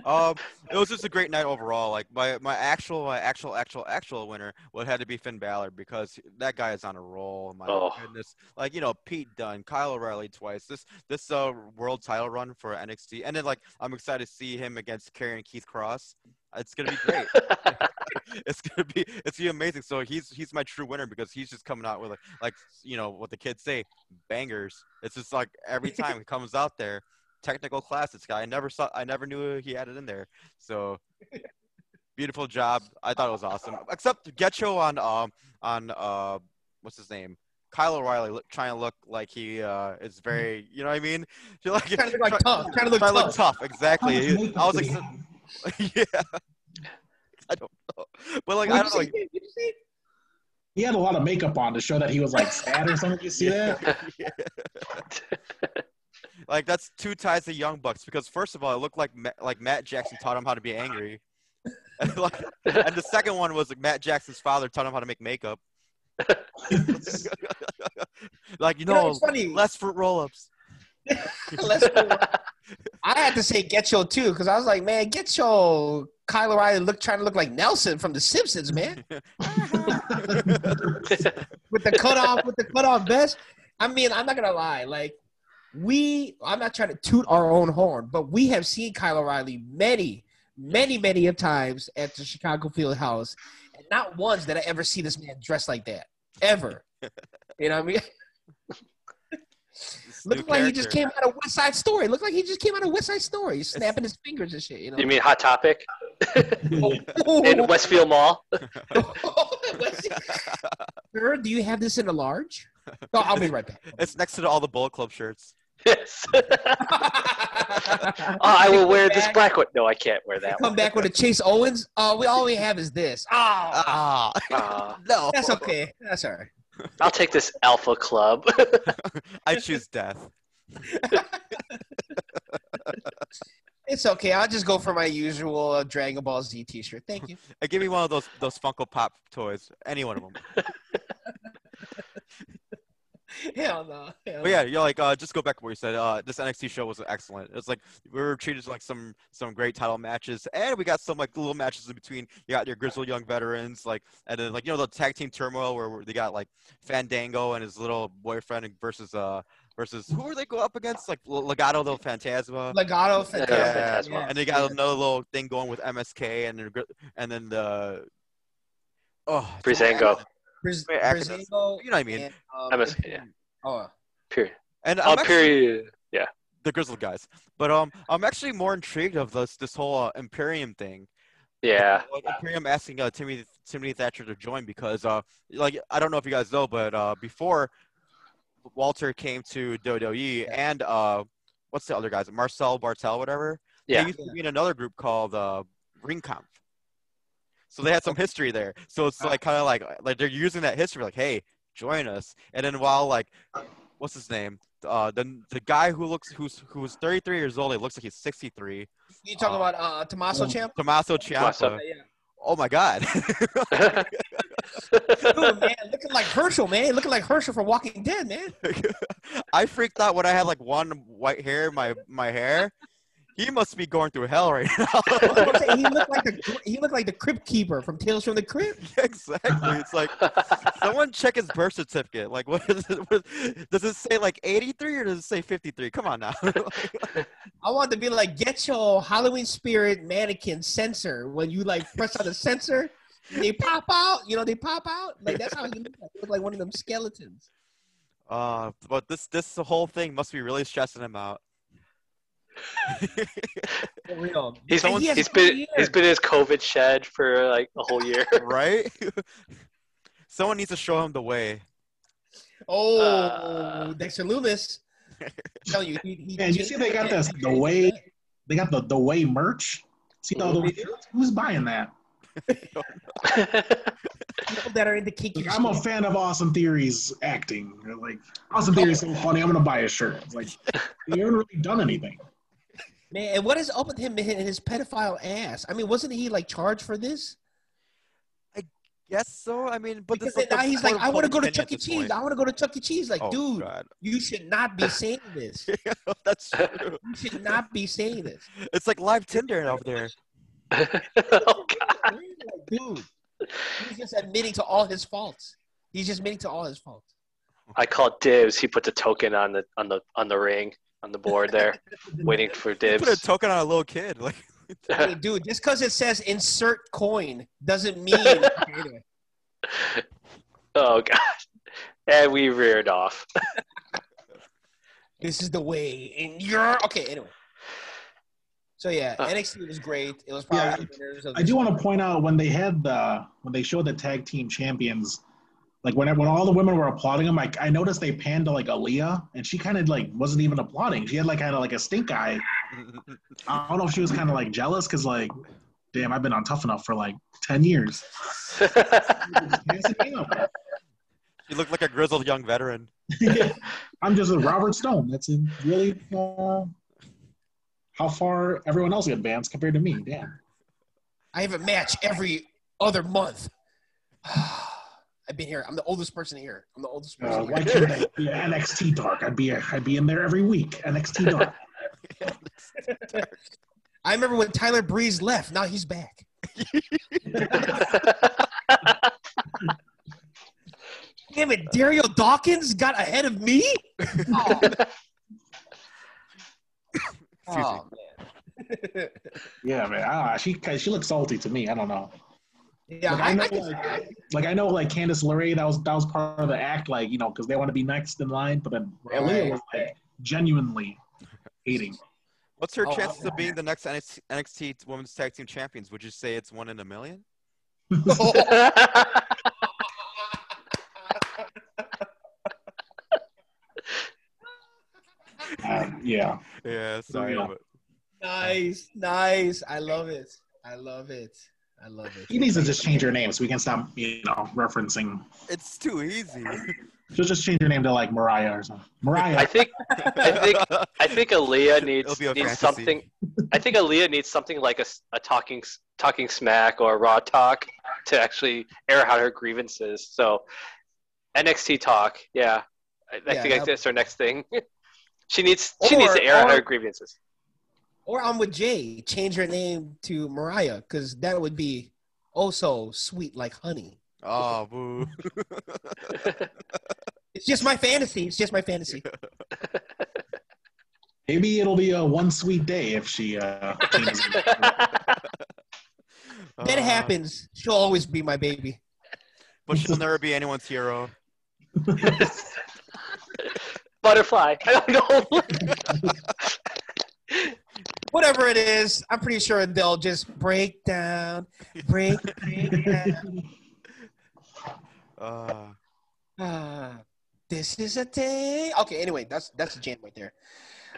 um, it was just a great night overall. Like my my actual my actual actual actual winner would had to be Finn Balor because that guy is on a roll. My Oh. goodness, like you know Pete Dunne, Kyle O'Reilly twice. This this uh world title run for NXT, and then like I'm excited to see him against Karrion Keith Cross. It's gonna be great. [laughs] [laughs] it's gonna be it's gonna be amazing. So he's he's my true winner because he's just coming out with like like you know what the kids say, bangers. It's just like every time he comes out there, technical class. This guy I never saw. I never knew he had it in there. So beautiful job. I thought it was awesome. Except Getcho on um on uh what's his name. Kyle O'Reilly look, trying to look like he uh, is very, you know what I mean? You're [laughs] like, Trying to look like tough. Trying to look trying to look tough. tough. Exactly. I was like? [laughs] yeah. I don't know, but like I What'd don't know. you say? What'd you say? He had a lot of makeup on to show that he was like sad or something. You see that? [laughs] Like that's two ties to Young Bucks because first of all, it looked like Ma- like Matt Jackson taught him how to be angry, [laughs] Like- and the second one was like Matt Jackson's father taught him how to make makeup. like you You know, know, it's funny. less fruit roll-ups. [laughs] Let's go. I had to say get your too because I was like, man, get your Kyle O'Reilly look trying to look like Nelson from The Simpsons, man, [laughs] uh-huh. with the cutoff with the cutoff vest. I mean, I'm not gonna lie, like we, I'm not trying to toot our own horn, but we have seen Kyle O'Reilly many, many, many of times at the Chicago Field House, and not once did I ever see this man dressed like that ever. You know what I mean? This Looked like he just came out of West Side Story. Looked like he just came out of West Side Story. He's snapping his fingers and shit. You know. you mean Hot Topic [laughs] in Westfield Mall? [laughs] Sir, do you have this in a large? No, I'll be right back. It's next to all the Bullet Club shirts. Yes. [laughs] oh, I will wear this black one. No, I can't wear that one. Come one. back with a Chase Owens. Oh, we all we have is this. Oh, Ah, Uh, no. that's okay. That's all right. [laughs] I'll take this Alpha Club. [laughs] I choose death. [laughs] It's okay. I'll just go for my usual uh, Dragon Ball Z T-shirt. Thank you. Uh, give me one of those those Funko Pop toys. Any one of them. [laughs] Hell no. Hell But yeah, you're like, uh, just go back to what you said. Uh, this NXT show was excellent. It's like we were treated like some some great title matches, and we got some like little matches in between. You got your grizzled young veterans, like, and then like you know the tag team turmoil where they got like Fandango and his little boyfriend versus uh versus who were they go up against? Like L- Legado del Fantasma. Legato, Yeah, fantastic. Phantasma. and they got another little thing going with MSK, and then and then the oh Breezango. Briz- Wait, Acadus. Breezango You know what I mean? and, um, MS yeah. Oh, Period. And Oh, I'm actually, period. Yeah. the Grizzled guys, but um, I'm actually more intrigued of this this whole uh, Imperium thing. Yeah. Like Imperium asking uh, Timothy Timothy Thatcher to join because uh, like I don't know if you guys know, but uh, before Walter came to WWE and uh, what's the other guys? Marcel Barthel, whatever. Yeah. They used to be in another group called uh, Ringkampf. So they had some [laughs] history there. So it's like kind of like like they're using that history, like, hey, join us. And then while like, what's his name? Uh, the the guy who looks who's who's 33 years old, he looks like he's 63. you talking Uh, about uh, Tommaso Ciampa? Tommaso. Ciampa. Yeah. Oh my God. [laughs] Dude, [laughs] man, looking like Herschel, man. Looking like Herschel from Walking Dead, man. I freaked out when I had like one white hair in my my hair. He must be going through hell right now. That's what I'm saying. He looked like the he looked like the Crypt Keeper from Tales from the Crypt. [laughs] exactly. It's like someone check his birth certificate. Like, what is it? What, does it say like 83 or does it say 53? Come on now. [laughs] I want to be like, get your Halloween spirit mannequin sensor. When you like press on the sensor, they pop out. You know, they pop out. Like that's how he looked like. He looked like one of them skeletons. uh, but this this whole thing must be really stressing him out. [laughs] For real. He's And he has he's good been he's been in his COVID shed for like a whole year. [laughs] right? [laughs] Someone needs to show him the way. Oh, Uh. Dexter Lumis. I'm you, he, he Man, you see they got this the way they got the the way merch. See all the shirts? Who's buying that? people that are into kinky. Like, I'm a fan of Austin Theory's acting. Like Austin Theory's so funny. I'm gonna buy a shirt. It's like you haven't really done anything. Man, and what is up with him and his pedophile ass? I mean, wasn't he like charged for this? I guess so I mean, but Because this now he's like, I want to go to Chuck E. opinion at this Cheese. point. I want to go to Chuck E. Cheese. Like, Oh, dude, God. you should not be saying this. [laughs] That's [laughs] true. You should not be saying this. It's like live Tinder over there. [laughs] oh God. Dude, he's just admitting to all his faults. He's just admitting to all his faults. I called dibs. He put the token on the on the on the ring on the board there, [laughs] waiting for dibs. Put a token on a little kid. Like [laughs] Hey, dude, just because it says insert coin doesn't mean. [laughs] Okay, anyway. oh God. And we reared off. This is the way, and you're okay. Anyway, so yeah, Uh. NXT was great. It was probably Yeah, the of I do want to point out when they had the when they showed the tag team champions, like when when all the women were applauding them, like I noticed they panned to like Aaliyah, and she kind of like wasn't even applauding. She had like kind of like a stink eye. [laughs] I don't know if she was kind of like jealous because like, damn, I've been on Tough Enough for like ten years. [laughs] you look like a grizzled young veteran. [laughs] I'm just a Robert Stone. That's in really uh, how far everyone else advanced compared to me. Damn. I have a match every other month. [sighs] [sighs] I've been here. I'm the oldest person here. I'm the oldest person. Uh, why can't I be an NXT Dark? I'd be I'd be in there every week. NXT Dark. [laughs] I remember when Tyler Breeze left. Now he's back. [laughs] Damn it, Dario Dawkins got ahead of me. Oh, oh, man. [laughs] Yeah, man. I, she she looks salty to me. I don't know. Yeah, Like, I, I know, I can- like, like I know, like Candice LeRae, that was that was part of the act, like you know, because they want to be next in line. But then Right. Aaliyah was like genuinely hating. What's her Oh, chances of being the next NXT, NXT Women's Tag Team Champions? Would you say it's one in a million? Uh, yeah, Yeah, sorry, Yeah. but nice, nice. I love it. I love it. I love it. he needs to just change her name so we can stop, you know, referencing. it's too easy. [laughs] She'll just change her name to like Mariah or something. Mariah. I think I think I think Aaliyah needs It'll be a needs fantasy. something. I think Aaliyah needs something like a, a talking talking smack or a raw talk to actually air out her grievances. So NXT talk, yeah, I, I Yeah, think that- that's her next thing. [laughs] she needs she needs to air out her grievances. Or I'm with Jay. Change her name to Mariah because that would be oh so sweet like honey. oh, boo. [laughs] It's just my fantasy. It's just my fantasy. [laughs] Maybe it'll be a one sweet day if she uh, changes. [laughs] That Uh, happens. She'll always be my baby. But she'll never be anyone's hero. Butterfly. I don't know. Whatever it is, I'm pretty sure they'll just break down, break, break down. [laughs] Uh, Ah, this is a day. Okay, anyway, that's that's a jam right there.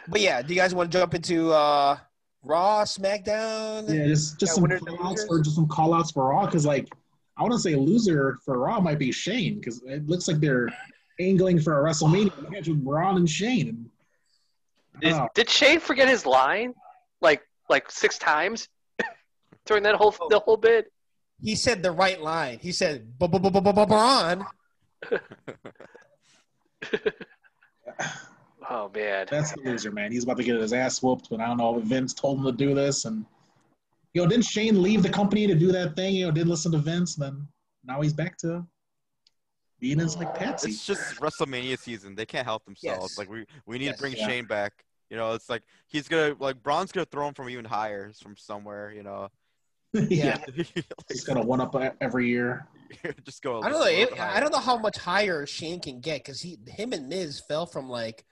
But yeah, do you guys want to jump into uh Raw, SmackDown? Yeah, just just Yeah, some winners and outs losers. for just some call outs for Raw because like I want to say loser for Raw might be Shane because it looks like they're angling for a WrestleMania match with Braun and Shane. And, Did, did Shane forget his line like like six times [laughs] during that whole the whole bit? He said the right line. He said Braun. [laughs] Oh man. That's the loser, man. He's about to get his ass whooped, but I don't know if Vince told him to do this. And you know, didn't Shane leave the company to do that thing? You know, did listen to Vince, then now he's back to being his like patsy. it's just WrestleMania season. They can't help themselves. Yes. Like we, we need Yes. to bring Yeah. Shane back. You know, it's like he's gonna like Braun's gonna throw him from even higher from somewhere. You know, [laughs] yeah, Yeah. [laughs] he's got a one up every year. [laughs] just go. I don't know. just a little It, I don't know how much higher Shane can get because he, him and Miz fell from like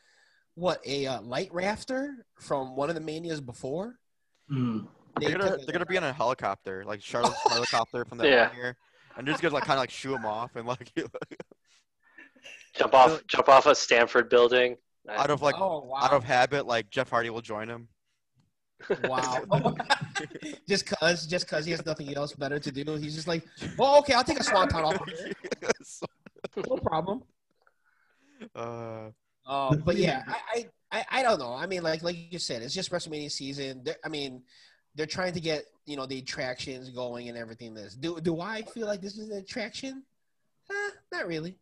what a uh, light rafter from one of the manias before. Mm. They They're gonna they're gonna be on a helicopter, like Charlotte's helicopter from that Yeah. one year, and they're just gonna like kind of like shoo him off and like Jump off jump off a Stamford building. Out of like oh wow! out of habit, like Jeff Hardy will join him. wow. [laughs] [laughs] just cause, just cause he has nothing else better to do, he's just like, oh okay, I'll take a swanton off. of here. [laughs] No problem. uh, Um, but yeah, I, I, I, I don't know. I mean, like like you said, it's just WrestleMania season. They're, I mean, they're trying to get you know the attractions going and everything. This do do I feel like this is an attraction? Eh, not really.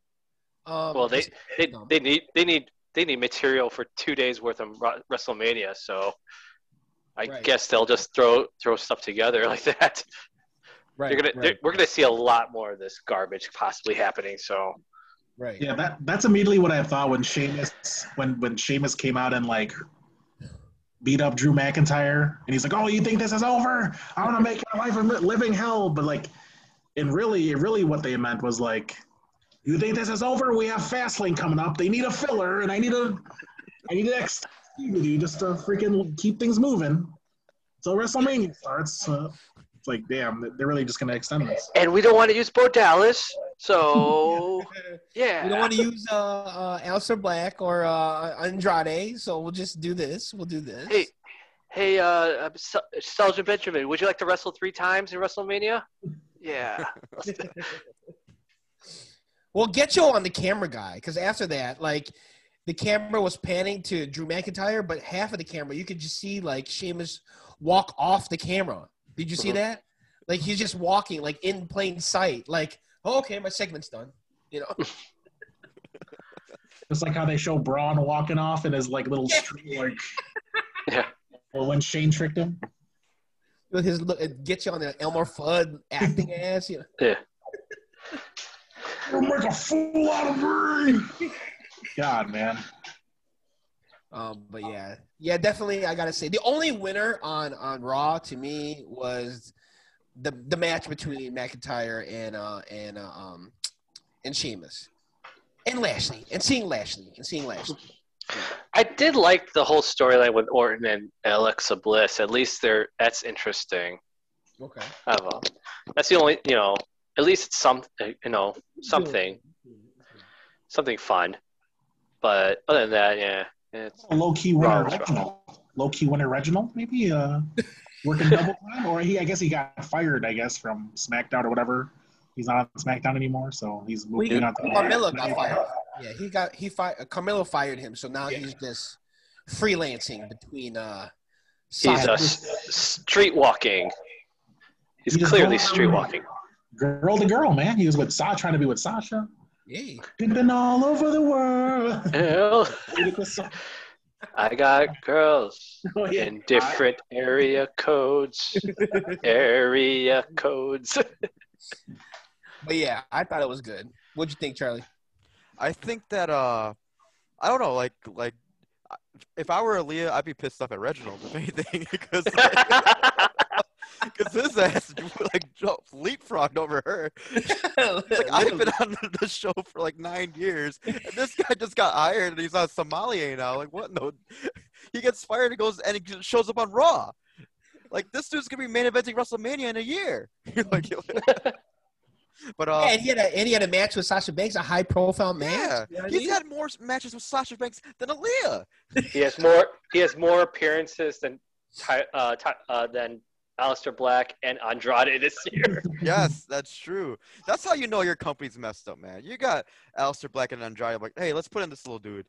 Um, Well, they they, they need they need they need material for two days worth of WrestleMania. So, I Right. guess they'll just throw throw stuff together [laughs] like that. Right. You're gonna, right, they're- we're gonna see a lot more of this garbage possibly happening. So right. Yeah, that that's immediately what I thought when Sheamus when when Sheamus came out and like beat up Drew McIntyre, and he's like, "Oh, you think this is over? I want to make your life a living hell." But like, and really, really, what they meant was like, "You think this is over? We have Fastlane coming up. They need a filler, and I need a, I need an X with you just to freaking keep things moving." So WrestleMania starts. Uh, it's like, damn, they're really just gonna extend this. and we don't want to use Bo Dallas. So [laughs] yeah, We don't want to use uh, uh, Aleister Black or uh, Andrade, so we'll just do this. We'll do this. Hey, hey, uh, Sergeant Benjamin, would you like to wrestle three times in WrestleMania? Yeah. [laughs] Let's do it. Well, get you on the camera guy, because after that, like, the camera was panning to Drew McIntyre, but half of the camera you could just see like Sheamus walk off the camera. Did you see Mhm. that? Like he's just walking, like in plain sight. Like, oh, okay, my segment's done. You know? [laughs] Just like how they show Braun walking off in his like little Yeah. street, like [laughs] Yeah. or when Shane tricked him. With his look, it gets you on the Elmer Fudd acting [laughs] ass. You know? Yeah. You'll make a fool out of me. God, man. Um, but yeah, yeah, definitely. I gotta say, the only winner on on Raw to me was the the match between McIntyre and uh and uh, um and Sheamus and Lashley and seeing Lashley and seeing Lashley. I did like the whole storyline with Orton and Alexa Bliss. At least they're that's interesting. Okay. I don't know. That's the only you know. At least it's some you know something something fun. But other than that, yeah, it's Low key winner Reginald. Low key winner Reginald, maybe uh, working double [laughs] time, or he I guess he got fired. I guess from SmackDown or whatever. He's not on SmackDown anymore, so he's moving on to Carmella got fired. Yeah, he got he fired. Carmella fired him, so now Yeah. he's just freelancing between uh. he's Sasha- uh, street walking. He's He clearly street walking. Girl to girl, man. He was with Sasha, trying to be with Sasha. Hey. He'd been all over the world. Well, Ludacris [laughs] song. I got girls Oh, yeah. in different area codes. [laughs] area codes. [laughs] But yeah, I thought it was good. What'd you think, Charlie? I think that uh, I don't know, like like if I were Aaliyah, I'd be pissed off at Reginald if anything, because [laughs] because his ass [laughs] like jumped- leapfrogged over her. [laughs] Like I've been on the show for like nine years, and this guy just got hired, and he's on Somalia now. Like what? No, he gets fired and goes and he shows up on Raw. Like this dude's gonna be main eventing WrestleMania in a year. like, but uh, Yeah, and he had a and he had a match with Sasha Banks, a high profile match. yeah, You know he's mean? had more matches with Sasha Banks than Aaliyah. he has more. He has more appearances than Ty, uh, Ty, uh, than Aleister Black and Andrade this [laughs] year. Yes, that's true. That's how you know your company's messed up, man. You got Aleister Black and Andrade like, hey, let's put in this little dude.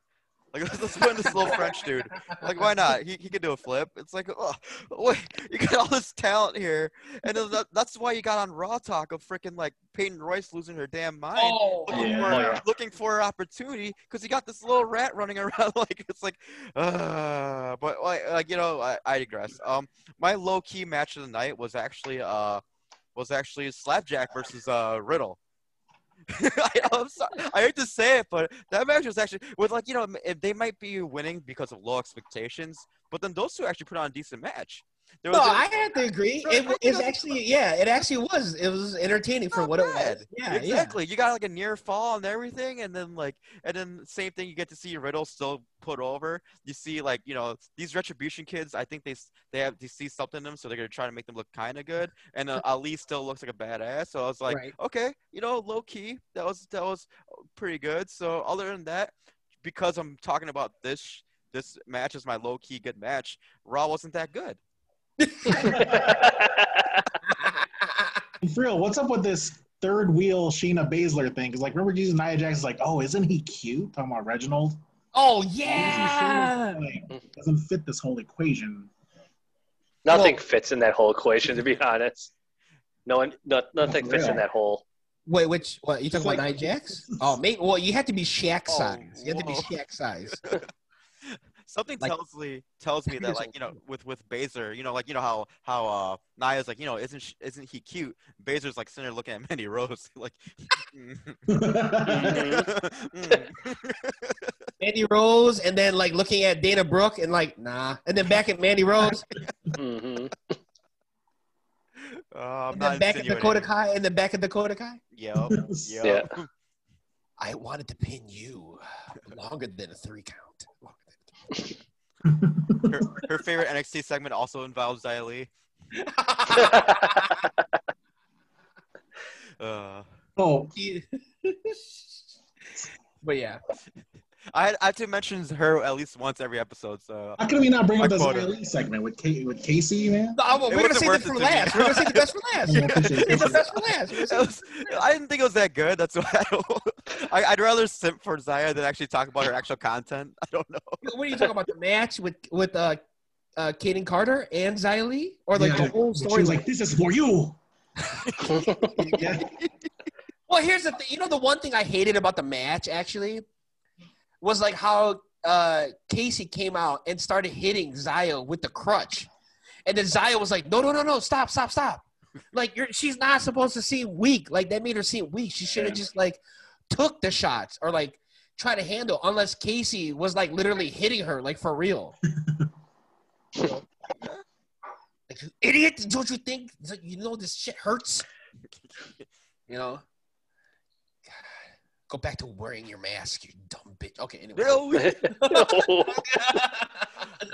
Like, [laughs] let's, let's put in this little French dude. Like, why not? He, he could do a flip. It's like, oh, [laughs] wait, you got all this talent here. And that, that's why you got on Raw Talk of freaking, like, Peyton Royce losing her damn mind. Oh, looking, yeah. for, Oh, yeah. looking for an opportunity because you got this little rat running around [laughs] like it's like uh but like, like you know I, I digress um my low-key match of the night was actually uh was actually slapjack versus uh riddle [laughs] I, I'm sorry. I hate to say it, but that match was actually with like you know they might be winning because of low expectations, but then those two actually put on a decent match. There No, a- I have to agree. It was actually, yeah, it actually was. It was entertaining for Not what it was. Yeah, exactly. You got like a near fall and everything, and then like, and then same thing. You get to see Riddle still put over. You see like you know these retribution kids. I think they they have they see something in them, so they're gonna try to make them look kind of good. And uh, [laughs] Ali still looks like a badass. So I was like, Right. okay, you know, low key, that was that was pretty good. So other than that, because I'm talking about this this match is my low key good match. Raw wasn't that good. For real, what's up with this third wheel Shayna Baszler thing? Because like, remember using Nia Jax's like, oh, isn't he cute? Talking about Reginald. Oh yeah. Sheena, like, doesn't fit this whole equation. Nothing Well- fits in that whole equation, to be honest. No one, no, nothing For fits in that hole. Wait, which what you talking It's about? like- Nia Jax? [laughs] Oh, maybe. Well, you had to be Shaq Oh, size. You had to be whoa. Shaq size. [laughs] Something Like- tells me tells me that like you know with with Baszler, you know like you know how how uh Nia's like you know isn't sh- isn't he cute? Baszler's like sitting there looking at [laughs] Mandy Rose [laughs] like. mm. [laughs] Mandy Rose, and then like looking at Dana Brooke, and like nah, and then back at Mandy Rose, hmm Uh, and then back at. Dakota Kai, and then back at Dakota Kai. Yep. Yeah. I wanted to pin you longer than a three count. Her, her favorite NXT segment also involves Xia Li. [laughs] Uh, oh, [laughs] but yeah, I had, I have to mention her at least once every episode. So how can we not bring up My this quota. Segment with Kate, with Kacy, man? No, well, we're gonna save worth that for it to me. last. We're gonna save [laughs] the best for last. Yeah, I appreciate Save the it. best for last. We're gonna it save- was, I didn't think it was that good. That's why I don't, [laughs] I, I'd rather simp for Xia than actually talk about her actual content. I don't know. What are you talking about? The match with with uh, uh, Kayden Carter and Xia Li, or like Yeah, the whole story? was like, "This is for you." [laughs] yeah. Well, here's the thing. You know, the one thing I hated about the match actually was like how uh, Kacy came out and started hitting Xia with the crutch, and then Xia was like, "No, no, no, no! Stop, stop, stop!" Like you're, she's not supposed to seem weak. Like that made her seem weak. She should have Yeah. just like took the shots or like try to handle. Unless Kacy was like literally hitting her like for real. [laughs] You? Like, idiot! Don't you think you know this shit hurts? You know. God. Go back to wearing your mask, you dumb bitch. Okay, anyway. Really? [laughs]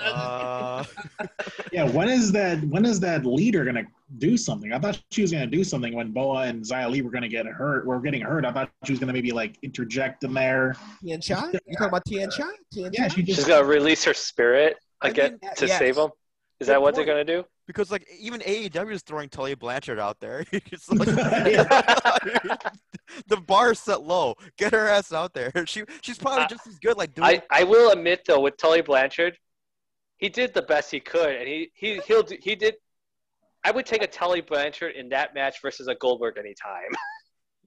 Uh, [laughs] Yeah, when is that? When is that leader gonna do something? I thought she was gonna do something when Boa and Xia Li were gonna get hurt. Were getting hurt. I thought she was gonna maybe like interject in there. Tian Sha? You talking about Tian Sha? Tian Yeah, she just. She's gonna release her spirit I again mean, to yes. save him. Is Good that what point. they're gonna do? Because like even AEW is throwing Tully Blanchard out there. [laughs] It's [laughs] like- [laughs] the bar is set low. Get her ass out there. She she's probably I- just as good. Like doing. I, I will admit though, with Tully Blanchard, he did the best he could, and he he he'll do, he did. I would take a Tully Blanchard in that match versus a Goldberg anytime.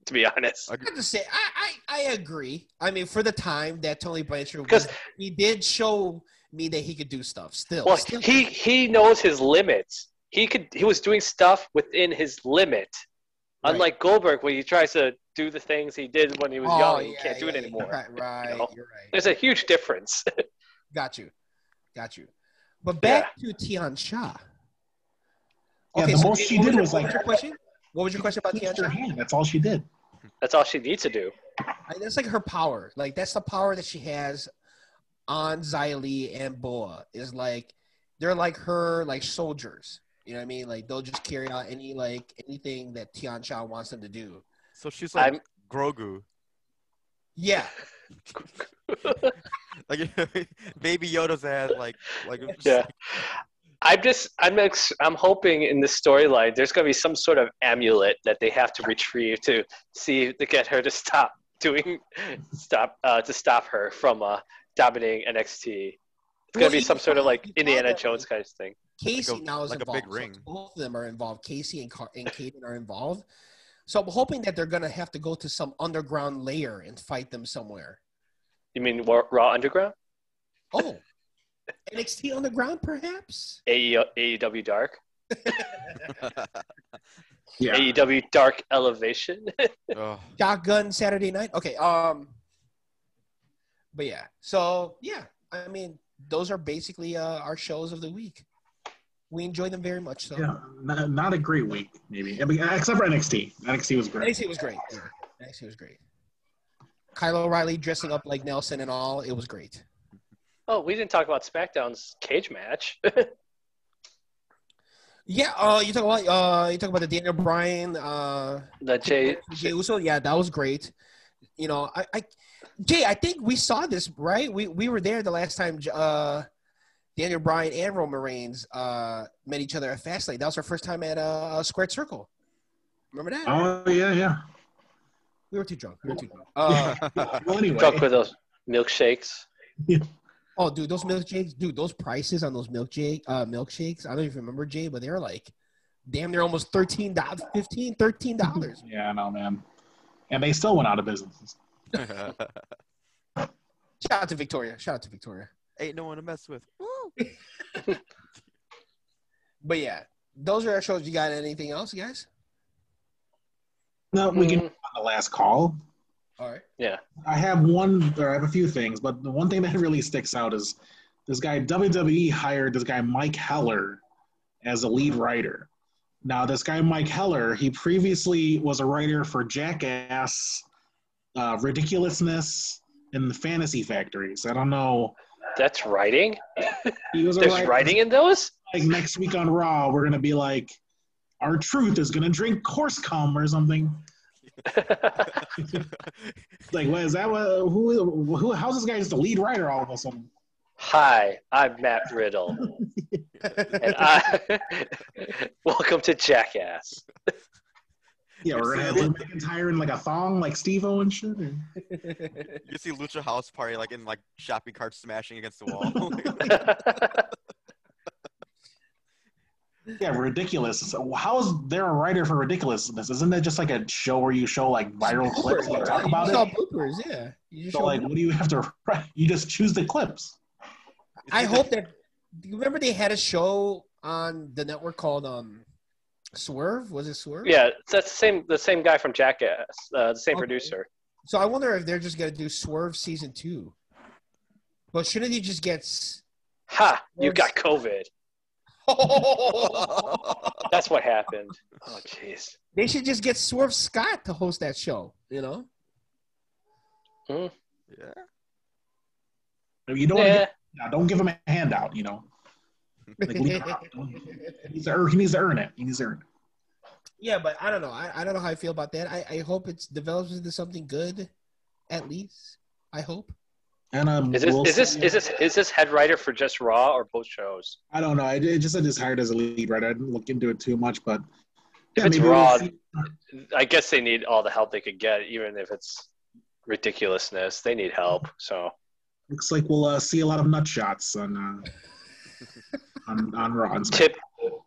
to be honest, I have to say, I, I, I agree. I mean, for the time that Tony Blanchard because was, he did show me that he could do stuff. Still, well, still he he knows his limits. He could he was doing stuff within his limit. Right. Unlike Goldberg, when he tries to do the things he did when he was Oh, young, he yeah, can't do it yeah, anymore. [laughs] Right, right. know? You're right. There's a huge difference. [laughs] Got you, got you. But back to Tian Sha. Yeah, the most she did your- was like- your question? What was your question about Tian Touched Sha? hand. That's all she did. That's all she needs to do. I- That's like her power. Like that's the power that she has on Xia Li and Boa. Is like they're like her like soldiers. You know what I mean? Like they'll just carry out any like anything that Tian Sha wants them to do. so she's like I'm Grogu. Yeah. [laughs] Like [laughs] Baby Yoda's ass. Like like just- Yeah. I'm just I'm ex- I'm hoping in this storyline there's gonna be some sort of amulet that they have to retrieve to see to get her to stop doing stop uh, to stop her from uh, dominating NXT. It's gonna Well, be some sort of like Indiana Jones kind of thing. Kacy Like a- now is like a involved. big so both of them are involved. Kacy and Car- and Kayden are involved. So I'm hoping that they're gonna have to go to some underground layer and fight them somewhere. You mean Raw, Raw Underground? Oh, [laughs] NXT underground, perhaps. AE, AEW Dark? [laughs] Yeah. AEW Dark Elevation? [laughs] Ugh. Shotgun Saturday night. Okay. Um. But yeah. So yeah. I mean, those are basically uh, our shows of the week. We enjoy them very much. So Yeah, not, not a great week, maybe. I mean, except for NXT. NXT was great. NXT was great. Yeah. NXT was great. Kyle O'Reilly dressing up like Nelson and all. It was great. oh, we didn't talk about SmackDown's cage match. [laughs] Yeah. Uh, you talk about uh, you talk about the Daniel Bryan uh, the Jay, Jey Uso. Yeah, that was great. You know, I, I Jay, I think we saw this right. We we were there the last time. Uh, Daniel Bryan and Roman Reigns uh, met each other at Fastlane. That was our first time at uh, Squared Circle. Remember that? Oh yeah, yeah. we were too drunk. We were too drunk. Uh, [laughs] Well, anyway, drunk with those milkshakes. oh, dude, those milkshakes, dude, those prices on those milkshake uh, milkshakes. I don't even remember Jay, but they were like, damn, they're almost thirteen dollars, 15 13 dollars. yeah, I know, man. And they still went out of business. [laughs] Shout out to Victoria. Shout out to Victoria. Ain't no one to mess with. [laughs] But yeah, those are our shows. You got anything else, guys? No, we can Mm, on the last call. All right. yeah. I have one, or I have a few things, but the one thing that [laughs] really sticks out is this guy WWE hired this guy Mike Heller as a lead writer. Now, this guy Mike Heller, he previously was a writer for Jackass, uh, Ridiculousness, and the Fantasy Factories. I don't know. That's writing. He was There's writer. writing in those. Like next week on Raw, we're gonna be like, R-Truth is gonna drink horse cum or something. [laughs] Like, what is that? What, who? Who? How's this guy just the lead writer all of a sudden? Hi, I'm Matt Riddle, [laughs] and I [laughs] welcome to Jackass. Yeah, we're gonna have Drew McIntyre in like a thong, like Steve-O and shit. or- [laughs] You see Lucha House Party like in like shopping carts smashing against the wall. [laughs] [laughs] Yeah, ridiculous. So how is there a writer for ridiculousness? Isn't that just like a show where you show like viral clips and you talk about you saw it? bloopers, yeah. You just So show like, what do you have to write? You just choose the clips. I hope that. Do you remember they had a show on the network called um, Swerve? Was it Swerve? yeah, that's the same. The same guy from Jackass, uh, the same Okay. producer. So I wonder if they're just gonna do Swerve season two. But shouldn't he just get? s- Ha! You got COVID. [laughs] That's what happened. Oh, jeez. they should just get Swerve Scott to host that show. You know? yeah. You don't, Yeah. get, don't give him a handout. You know, like leave [laughs] him out. Don't- he needs to earn. He needs to earn it. He needs to earn it. yeah, but I don't know. I, I don't know how I feel about that. I, I hope it develops into something good, at least. I hope. And um, Is this we'll is this is this is this head writer for just Raw or both shows? I don't know. I it just said just hired as a lead writer. I didn't look into it too much, but If it's maybe we'll Raw. I guess they need all the help they could get, even if it's ridiculousness. They need help. So looks like we'll uh, see a lot of nut shots on uh, on on Raw. tip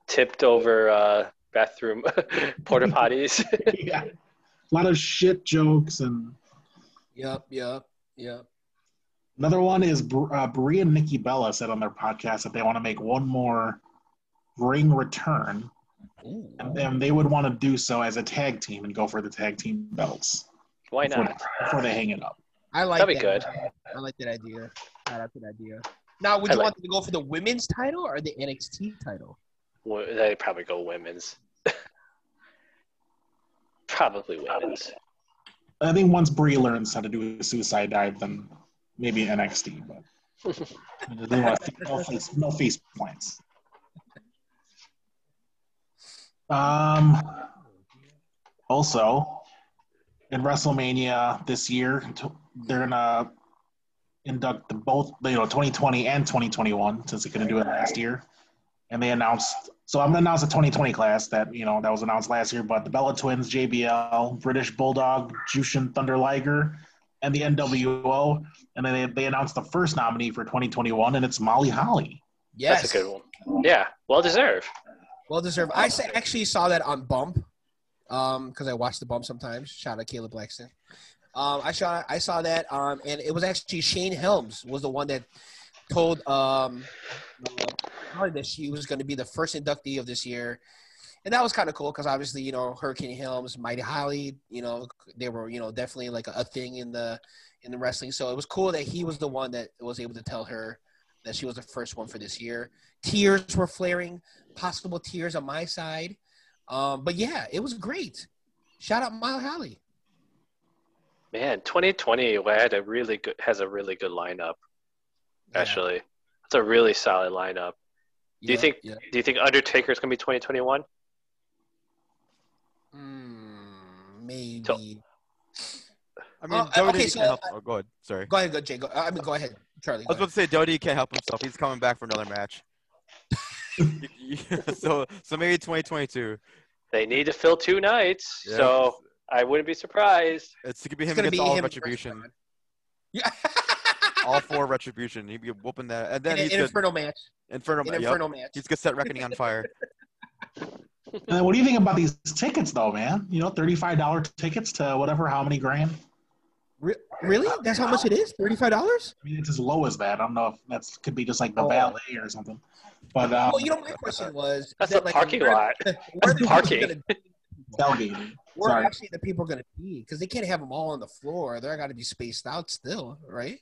tipped over uh, bathroom [laughs] porta potties. [laughs] yeah, a lot of shit jokes and Yep, yep, yep. another one is Br- uh, Brie and Nikki Bella said on their podcast that they want to make one more ring return, Ooh. and, and they would want to do so as a tag team and go for the tag team belts Why before, not? before they hang it up. I like That'd be that. good. I like that idea. I like that idea. Now, would I you like- want them to go for the women's title or the NXT title? Wo- They probably go women's. [laughs] probably women's. I think once Brie learns how to do a suicide dive, then maybe NXT. But they want to, no face, no face plants. Um. Also, in WrestleMania this year, they're gonna induct the both, you know, 2020 and 2021 since they couldn't do it last year. And they announced, so I'm gonna announce the 2020 class that you know that was announced last year. But the Bella Twins, JBL, British Bulldog, Jushin Thunder Liger, and the NWO. And then they, they announced the first nominee for 2021, and it's Molly Holly. Yes. That's a good one. Yeah, well deserved. Well deserved. I actually saw that on Bump, um, because I watch the Bump sometimes. Shout out Kayla Braxton. Um, I saw I saw that, um, and it was actually Shane Helms was the one that told um that she was going to be the first inductee of this year, and that was kind of cool because obviously you know Hurricane Helms, Mighty Molly, you know they were you know definitely like a, a thing in the in the wrestling. So it was cool that he was the one that was able to tell her that she was the first one for this year. Tears were flaring, possible tears on my side. Um, but yeah, it was great. Shout out Molly Holly. Man, 2020 had a really good has a really good lineup. Actually, it's a really solid lineup. Do you think- yeah. Do you think Undertaker's gonna be 2021? Mm, maybe. So- I mean, Uh, WWE okay, can't so- help. Oh, go ahead. Sorry. Go ahead, go Jay. Go, I mean, go ahead, Charlie. I was go about to say WWE can't help himself. He's coming back for another match. [laughs] [laughs] so so maybe 2022. They need to fill two nights, Yeah. so I wouldn't be surprised. It's gonna be him gonna against be all him retribution. Yeah. [laughs] all four retribution. He'd be whooping that, and then in, he's an good. Inferno match. Inferno. An yep. Inferno match. He's gonna set Reckoning on fire. And [laughs] then what do you think about these tickets, though, man? You know, thirty-five dollar tickets to whatever, how many grand? Re- really? That's how much it is? Thirty-five dollars? I mean, it's as low as that. I don't know if that's could be just like the Oh. valet or something. But um, well, you know, my question was That's is a like, parking where- lot. [laughs] Where are the Parking. people tailgating. Where Sorry. actually the people going to be? Because they can't have them all on the floor. They're got to be spaced out still, right?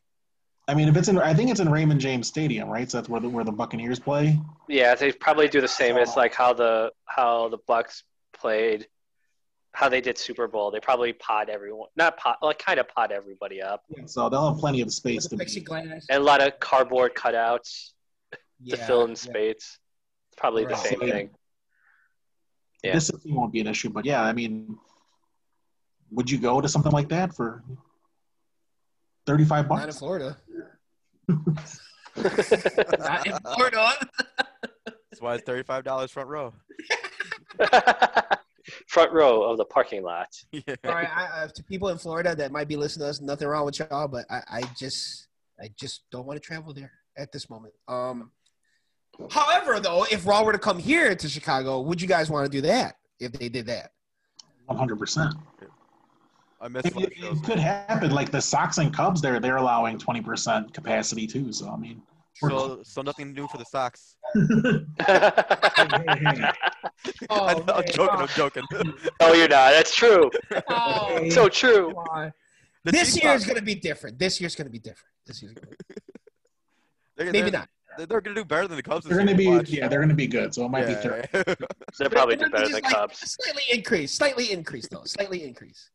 I mean, if it's in, I think it's in Raymond James Stadium, right? So that's where the where the Buccaneers play. Yeah, they probably do the same as like how the how the Bucks played, how they did Super Bowl. They probably pod everyone, not pod, like kind of pod everybody up, Yeah, So they'll have plenty of space to be. and a lot of cardboard cutouts to fill in yeah. space. It's probably the Right. same thing. Yeah. Distance won't be an issue, but yeah, I mean, would you go to something like that for thirty-five Not in bucks? Florida. [laughs] Not in Florida. That's why it's thirty-five dollars front row. [laughs] Front row of the parking lot. [laughs] yeah. All right, I, I, to people in Florida that might be listening to us, nothing wrong with y'all, but I, I just, I just don't want to travel there at this moment. Um, however, though, if Raw were to come here to Chicago, would you guys want to do that if they did that? One hundred percent. I miss It, it- it could happen. Like the Sox and Cubs, they're they're allowing twenty percent capacity too. So I mean, So, so nothing new for the Sox. Oh, [laughs] [laughs] I know, I'm oh, joking. I'm joking. oh, you're not. That's true. Oh, So true. come on. This team year is going to be different. This year's going to be different. This year's gonna be, [laughs] they're- maybe not. They're, they're gonna do better than the Cubs. they're going to be watch. yeah, they're going to be good. So it might be Yeah, third. yeah. [laughs] they're probably do better just than like Cubs. Slightly increase. Slightly increase, though. Slightly increase.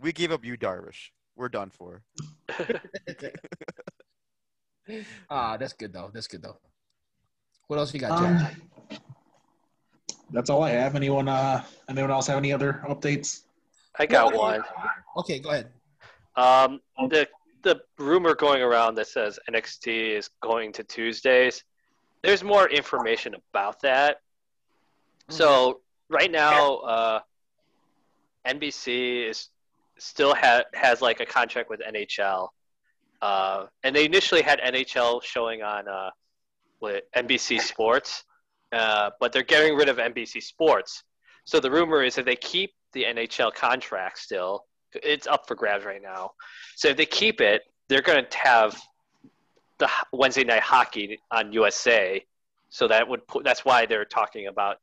we gave up Yu Darvish. We're done for. [laughs] [laughs] Ah, that's good though. That's good though. What else you got, Jack? Um, that's all I have. Anyone? Uh, anyone else have any other updates? I got one. okay, go ahead. Um, the the rumor going around that says NXT is going to Tuesdays. There's more information about that. So right now, uh, NBC is still ha- has like a contract with NHL, uh, and they initially had NHL showing on uh, with NBC Sports, uh, but they're getting rid of NBC Sports. So the rumor is that they keep the NHL contract still. It's up for grabs right now. So if they keep it, they're going to have the Wednesday night hockey on USA. So that would put. That's why they're talking about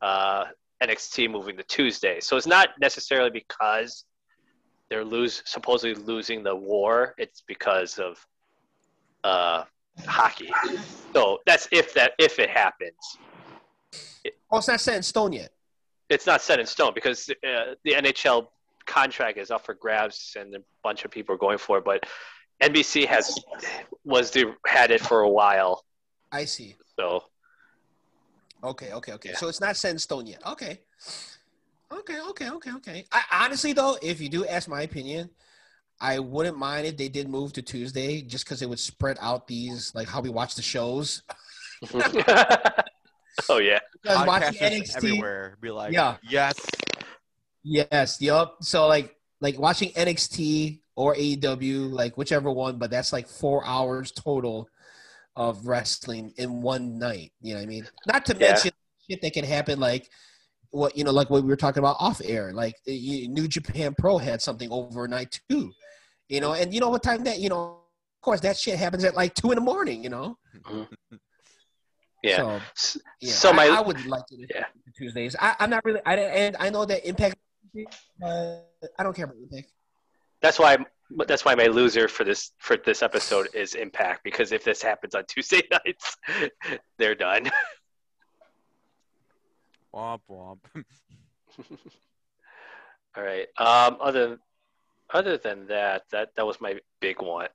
uh, NXT moving to Tuesday. So it's not necessarily because they're lose supposedly losing the war. It's because of uh, hockey. So that's if that if it happens. Oh, it's not set in stone yet. It's not set in stone because uh, the NHL contract is up for grabs and a bunch of people are going for it. But NBC has was the had it for a while. I see. So Okay, okay, okay. Yeah. So it's not set in stone yet. Okay. Okay, okay, okay, okay. I, honestly, though, if you do ask my opinion, I wouldn't mind if they did move to Tuesday just because it would spread out these, like how we watch the shows. [laughs] oh yeah. [laughs] Because watching NXT. everywhere be like, Yeah. yes. Yes, yup. So like like watching NXT or AEW, like whichever one, but that's like four hours total of wrestling in one night. You know what I mean? Not to Yeah. mention shit that can happen like what you know, like what we were talking about off air. Like New Japan Pro had something overnight too. You know, and you know what time that you know. Of course, that shit happens at like two in the morning. You know. Yeah. So, yeah, So my I would like to do Yeah. Tuesdays. I, I'm not really. I and I know that Impact. Uh, I don't care about Impact. that's why that's why my loser for this for this episode is Impact because if this happens on Tuesday [laughs] nights, they're done. [laughs] Womp womp. [laughs] All right. Um, other other than that, that that was my big one.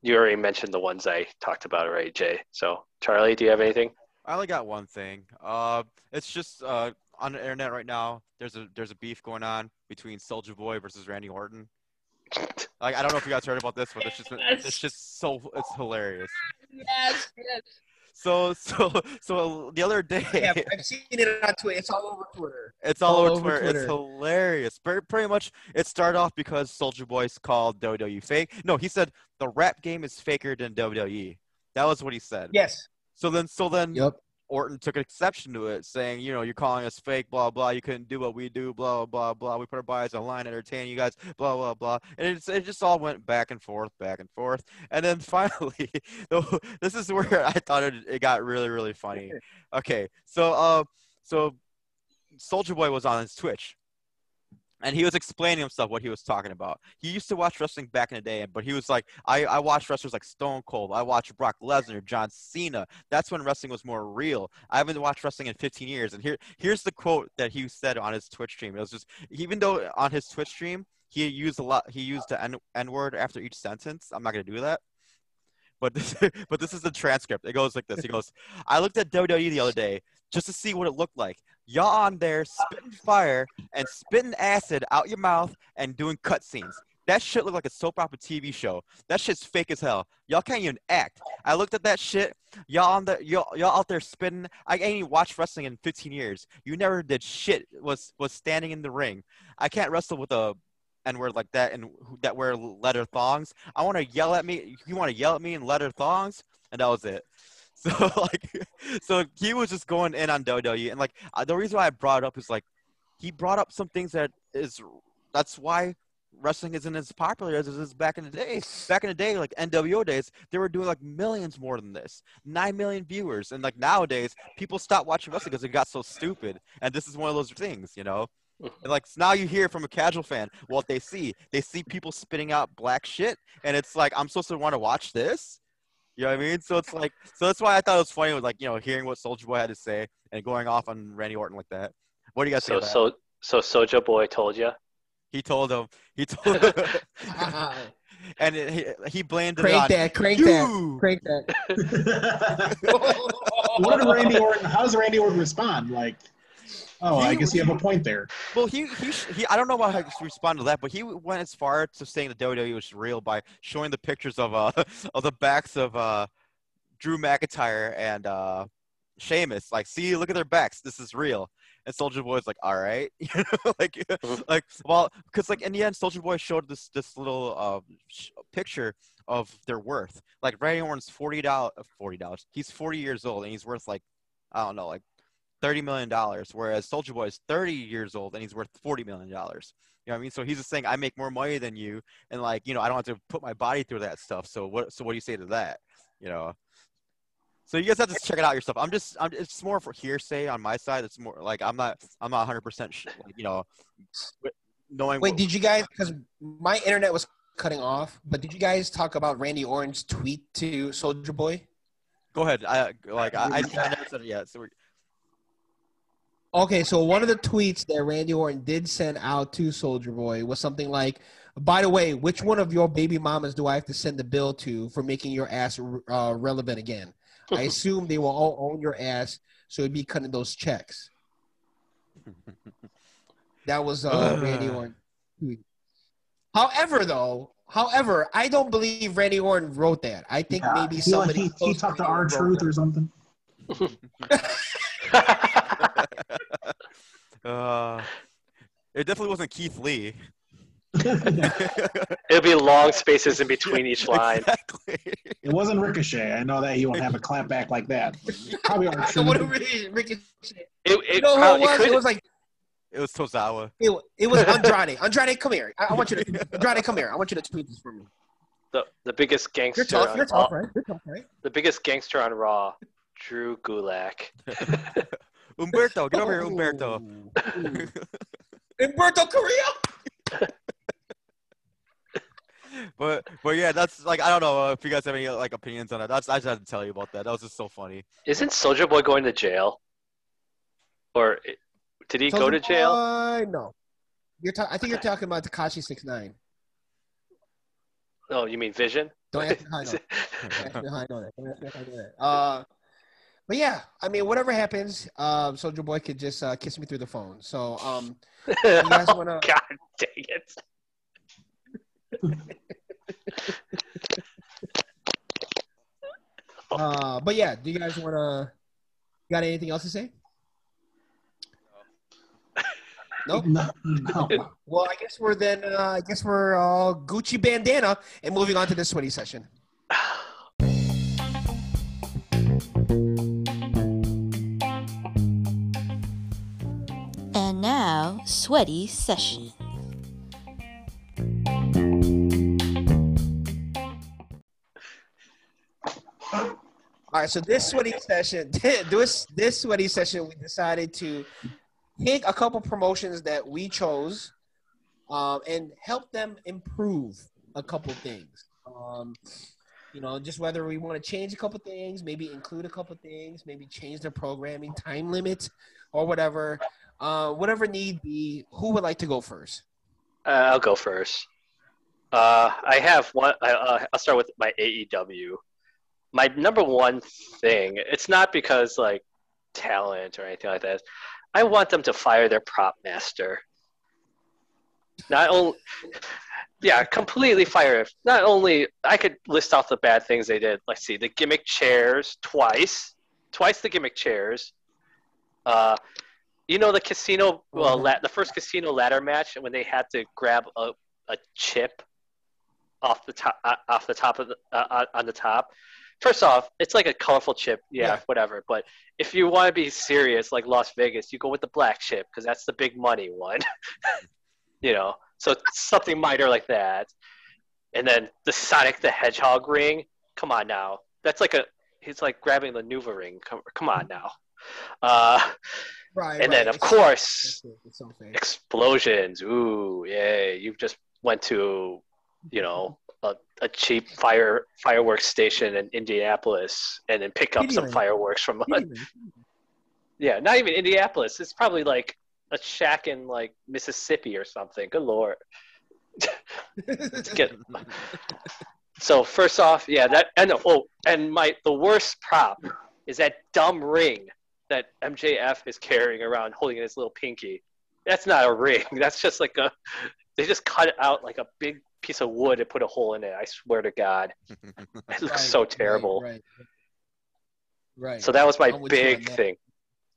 You already mentioned the ones I talked about already, Jay. So Charlie, do you have anything? I only got one thing. Uh, it's just uh, on the internet right now. There's a there's a beef going on between Soulja Boy versus Randy Orton. Like I don't know if you guys heard about this, but it's just it's just so it's hilarious. Yes, yes. So so so the other day, Yeah, I've seen it on Twitter. It's all over Twitter. it's all, all over over Twitter. Twitter. It's hilarious. Pretty, pretty much, it started off because Soulja Boy's called WWE fake. No, he said the rap game is faker than WWE. That was what he said. Yes. So then so then Yep. Orton took exception to it, saying, you know, you're calling us fake, blah blah. You couldn't do what we do, blah blah blah. We put our bodies on line, entertain you guys, blah blah blah. And it's, it just all went back and forth, back and forth. And then [laughs] finally, this is where I thought it, it got really really funny. [laughs] Okay, so uh, so Soulja Boy was on his Twitch. And he was explaining himself what he was talking about. He used to watch wrestling back in the day, but he was like, I, I watched wrestlers like Stone Cold. I watched Brock Lesnar, John Cena. That's when wrestling was more real. I haven't watched wrestling in 15 years. And here, here's the quote that he said on his Twitch stream. It was just, even though on his Twitch stream, he used a lot, he used the N, N word after each sentence. I'm not going to do that. But this, [laughs] but this is the transcript. It goes like this. He goes, I looked at WWE the other day just to see what it looked like. Y'all on there spitting fire and spitting acid out your mouth and doing cutscenes. That shit looked like a soap opera TV show. That shit's fake as hell. Y'all can't even act. I looked at that shit. Y'all on the y'all, y'all out there spitting. I ain't even watched wrestling in 15 years. You never did shit. Was was standing in the ring. I can't wrestle with a n word like that and that wear leather thongs. I want to yell at me. You want to yell at me in leather thongs? And that was it. [laughs] So like, so he was just going in on WWE, and like uh, the reason why I brought it up is like he brought up some things that is that's why wrestling isn't as popular as it is back in the day. Back in the day, like NWO days, they were doing like millions more than this, nine million viewers, and like nowadays, people stop watching wrestling because it got so stupid. And this is one of those things, you know. And [laughs] like so now you hear from a casual fan what they see. They see people spitting out black shit, and it's like I'm supposed to want to watch this. You know what I mean? So it's like, so that's why I thought it was funny was like you know hearing what Soulja Boy had to say and going off on Randy Orton like that. What do you guys So think? About that? so so Soulja Boy told you. He told him. He [laughs] told. [laughs] and it, he, he blamed it crank on that, crank that, you. crank that. [laughs] what did Randy Orton? How does Randy Orton respond? Like, oh, I He- guess you have a point there. Well, he he he. I don't know how to respond to that, but he went as far to saying the WWE was real by showing the pictures of uh [laughs] of the backs of uh Drew McIntyre and uh Sheamus. Like, see, look at their backs. This is real. And Soulja Boy's like, all right, [laughs] you know, like like well, because like in the end, Soulja Boy showed this this little uh sh- picture of their worth. Like Randy Orton's forty dollars, forty dollars. He's forty years old and he's worth like I don't know, like thirty million dollars, whereas Soulja Boy is thirty years old and he's worth forty million dollars. You know what I mean? So he's just saying, I make more money than you, and like you know, I don't have to put my body through that stuff. So what? So what do you say to that? You know. So you guys have to check it out yourself. I'm just, I'm, it's more for hearsay on my side. It's more like I'm not, I'm not 100 percent, like, you know, wi- knowing. Wait, what- did you guys? Because my internet was cutting off. But did you guys talk about Randy Orton's tweet to Soulja Boy? go ahead. I like, I, I, I never said it yet. So we're, Okay, so one of the tweets that Randy Orton did send out to Soulja Boy was something like, "By the way, which one of your baby mamas do I have to send the bill to for making your ass uh, relevant again? I [laughs] assume they will all own your ass, so it'd be cutting those checks." That was uh, Randy Orton. However, though, however, I don't believe Randy Orton wrote that. I think Yeah, maybe he, somebody he, he close talked to Randy R-Truth or something. [laughs] uh, it definitely wasn't Keith Lee. [laughs] It'll be long spaces in between each [laughs] line. Exactly. It wasn't Ricochet. I know that he won't have a clap back like that. Probably our So what truth. really, Ricky, It, you it, know who probably- it was? could- It was like It was Tozawa. It, it was Andrade. Andrade, come here. I, I want you to Andrade, come here. I want you to tweet this for me. the, the biggest gangster You're tough. on You're Raw, tough, right? You're tough, right? the biggest gangster on Raw, Drew Gulak. [laughs] Humberto, get over here, Humberto. Ooh. [laughs] Humberto Carrillo. [laughs] But but yeah, that's like I don't know uh, if you guys have any like opinions on that. That's I just had to tell you about that. That was just so funny. Isn't Soulja Boy going to jail? Or did he go to jail? Uh, no. You're ta- I think you're talking about Tekashi Six Nine. Oh, you mean Vision? Don't ask me how I know. Don't ask me how I know that. Don't ask me how I know that. Uh, but yeah, I mean, whatever happens, um, Soulja Boy could just uh, kiss me through the phone. So, um, guys [laughs] oh, wanna- God dang it. [laughs] uh, but yeah, do you guys want to? Got anything else to say? No. No, no. Well, I guess we're then. Uh, I guess we're uh, Gucci bandana and moving on to the sweaty session. And now, sweaty session. All right, so this sweaty session, [laughs] this this sweaty session, we decided to pick a couple promotions that we chose, um, and help them improve a couple things. Um, you know, just whether we want to change a couple things, maybe include a couple things, maybe change the programming time limit, or whatever, uh, whatever need be. Who would like to go first? Uh, I'll go first. Uh, I have one. I, uh, I'll start with my AEW. My number one thing. It's not because like talent or anything like that. I want them to fire their prop master. Not only, yeah, completely fire. Not only I could list off the bad things they did. Let's see, the gimmick chairs twice, twice the gimmick chairs. Uh, you know the casino, well, la- the first casino ladder match when they had to grab a, a chip off the top, uh, off the top of the, uh, on the top. First off, it's like a colorful chip, yeah, Yeah. whatever. But if you want to be serious, like Las Vegas, you go with the black chip because that's the big money one. [laughs] you know, so something minor like that. And then the Sonic the Hedgehog ring. Come on now, that's like a. He's like grabbing the Nuva ring. Come, come on now. Uh, Right. and then of course it's so fair. explosions. Ooh, yay! you've just went to, you know, a, a cheap fire fireworks station in Indianapolis and then pick up some fireworks from. a [laughs] yeah, not even Indianapolis. It's probably like a shack in like Mississippi or something. Good lord. Get- [laughs] so first off, yeah, that and oh, and my the worst prop is that dumb ring that MJF is carrying around, holding in his little pinky. That's not a ring. [laughs] That's just like a. They just cut it out like a big piece of wood and put a hole in it. I swear to God, [laughs] it looks Right, so terrible. Right. Right. So that was my I'm with you on big thing.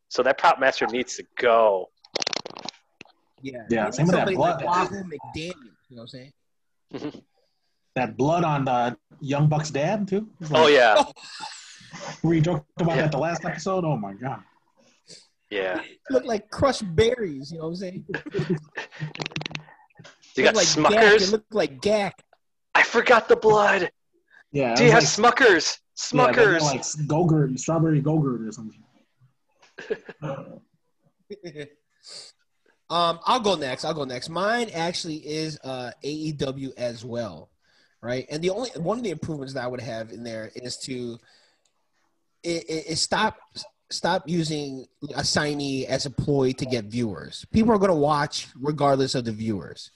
So that prop master needs to go. Yeah. Yeah, same with that blood. Like Wahoo McDaniel, you know what I'm saying? [laughs] That blood on uh, Young Buck's dad too. It's Oh like- yeah, [laughs] We talked about Yeah. that the last episode. Oh my god. yeah. Look like crushed berries, you know what I'm saying? [laughs] You got Look like Gak, Smuckers. It looked like Gak. I forgot the blood. Yeah. Do you have was like- Smuckers? yeah, Smuckers. like Go-Gurt, strawberry Go-Gurt or something. Um, I'll go next. I'll go next. Mine actually is uh, AEW as well, right? And the only one of the improvements that I would have in there is to it, it, it stop stop using a signee as a ploy to get viewers. People are going to watch regardless of the viewers.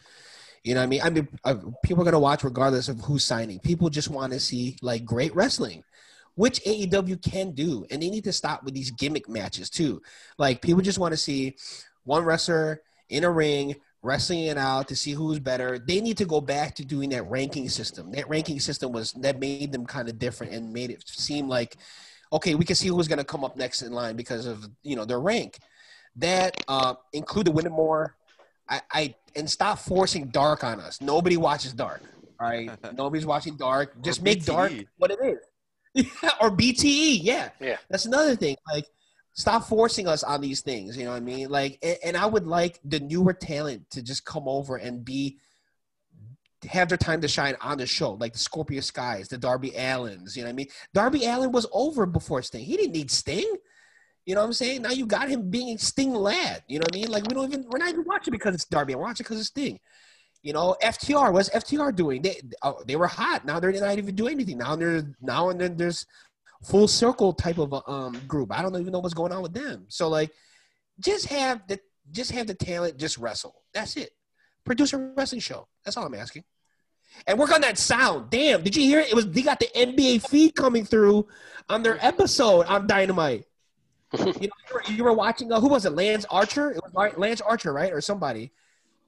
You know what I mean? I mean, uh, people are going to watch regardless of who's signing. People just want to see like great wrestling, which AEW can do, and they need to stop with these gimmick matches too. Like people just want to see one wrestler in a ring wrestling it out to see who's better. They need to go back to doing that ranking system. That ranking system was that made them kind of different and made it seem like okay, we can see who's going to come up next in line because of you know their rank. That uh, include the winning more. I, I and stop forcing dark on us. Nobody watches dark. All right, [laughs] nobody's watching dark. Just make dark what it is. Yeah, [laughs] or BTE. Yeah, Yeah. That's another thing. Like, stop forcing us on these things. You know what I mean? Like, and, and I would like the newer talent to just come over and be have their time to shine on the show, like the Scorpio Skies, the Darby Allins. You know what I mean? Darby Allin was over before Sting. He didn't need Sting. You know what I'm saying? Now you got him being Sting lad. You know what I mean? Like we don't even we're not even watching because it's Darby. We're watching because it's Sting. You know, FTR. What's FTR doing? They oh, they were hot. Now they're not even doing anything. Now they're now and then there's full circle type of a, um group. I don't even know what's going on with them. So like, just have the just have the talent. Just wrestle. That's it. Produce a wrestling show. That's all I'm asking. And work on that sound. Damn, did you hear it? It was they got the NBA feed coming through on their episode on Dynamite. [laughs] you know, you were, you were watching. Uh, who was it? Lance Archer. It was Lance Archer, right, or somebody?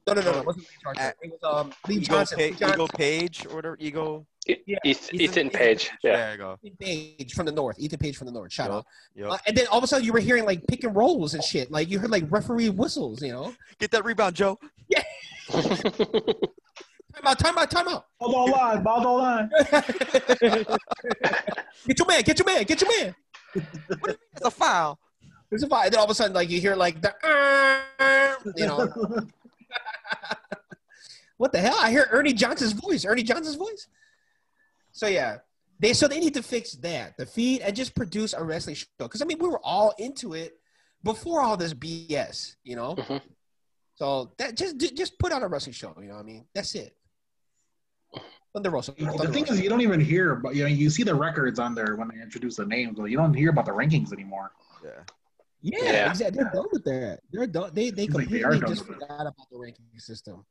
No, no, no, no. It wasn't Lance Archer. It was um, Lee Ego, Johnson. pa- Lee Johnson. Ego Page or whatever. Ego. Yeah, Ethan, Ethan- Ethan Page. Yeah. There you go. Ethan Page from the north. Ethan Page from the north. Shout Yup, out. yup. Uh, and then all of a sudden you were hearing like pick and rolls and shit. Like you heard like referee whistles. You know. Get that rebound, Joe. Yeah. [laughs] Time out. Time out. Time out. Ball don't lie. Ball don't lie. [laughs] get your man. Get your man. Get your man. What do you mean? It's a foul. There's a vibe. Then all of a sudden, like you hear like the, "Uh," you know, what the hell? I hear Ernie Johnson's voice. Ernie Johnson's voice. So yeah, they so they need to fix that the feed and just produce a wrestling show. Because I mean, we were all into it before all this BS, you know. Mhm. So that just just put on a wrestling show. You know what I mean? That's it. Thunder Rosa. The thing Rosa. is, you don't even hear, but you know, you see the records on there when they introduce the names, but you don't hear about the rankings anymore. Yeah. Yeah, Yeah. exactly. They're done with that. They're done. They they Seems like they completely just with it. forgot about the ranking system,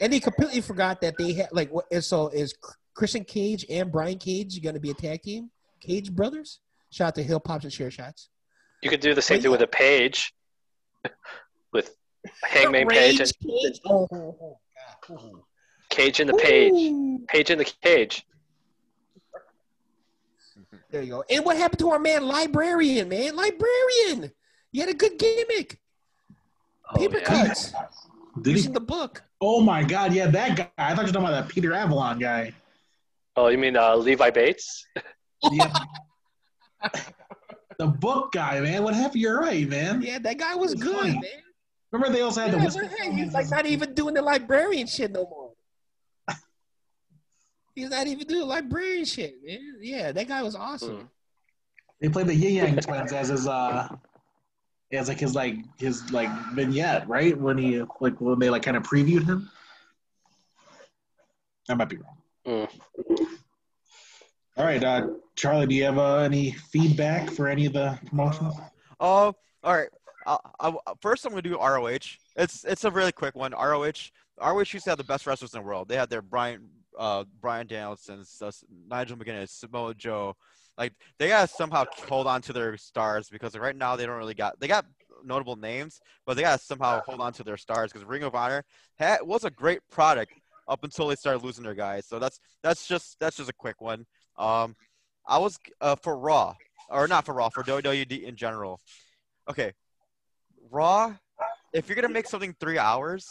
and they completely forgot that they had like what. and So is Christian Cage and Brian Cage going to be a tag team? Cage brothers. Shout out to Hill Pops and Share Shots. You could do the same Wait. thing with a page, [laughs] with Hangman Page and Cage. Oh, oh, oh, oh God. Ooh. Cage in the page, Ooh. Page in the cage. There you go. And what happened to our man Librarian? Man, Librarian. He had a good gimmick. Oh, Paper yeah. cuts Did he? the book. Oh my God! Yeah, that guy. I thought you were talking about that Peter Avalon guy. Oh, you mean uh, Leva Bates? Yeah. [laughs] the book guy, man. What happened? You're right, man. Yeah, that guy was It's good, funny. man. Remember they also had Yeah, the but whisper. hey, he's like not even doing the librarian shit no more. He's not even doing librarian shit, man. Yeah, that guy was awesome. They played the Ying Yang Twins as his uh, as like his like his like vignette, right? When he like when they like kind of previewed him. I might be wrong. Mm. All right, uh, Charlie, do you have uh, any feedback for any of the promotions? Oh, all right. I, I, first, I'm gonna do ROH. It's it's a really quick one. ROH. ROH used to have the best wrestlers in the world. They had their Bryan uh, Bryan Danielson, uh, Nigel McGuinness, Samoa Joe. Like they gotta somehow hold on to their stars because right now they don't really got they got notable names, but they gotta somehow hold on to their stars because Ring of Honor had, was a great product up until they started losing their guys. So that's that's just that's just a quick one. Um, I was uh, for Raw or not for Raw for WWE in general. Okay, Raw. If you're gonna make something three hours,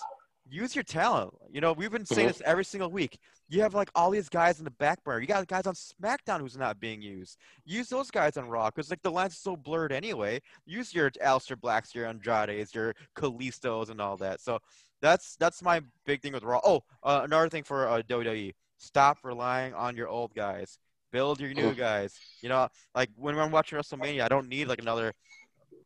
use your talent. You know, we've been saying Mhm. this every single week. You have like all these guys in the back burner. You got guys on SmackDown who's not being used. Use those guys on Raw because like the lines are so blurred anyway. Use your Aleister Blacks, your Andrades, your Kalistos, and all that. So that's that's my big thing with Raw. Oh, uh, another thing for uh, WWE: stop relying on your old guys. Build your new guys. You know, like when I'm watching WrestleMania, I don't need like another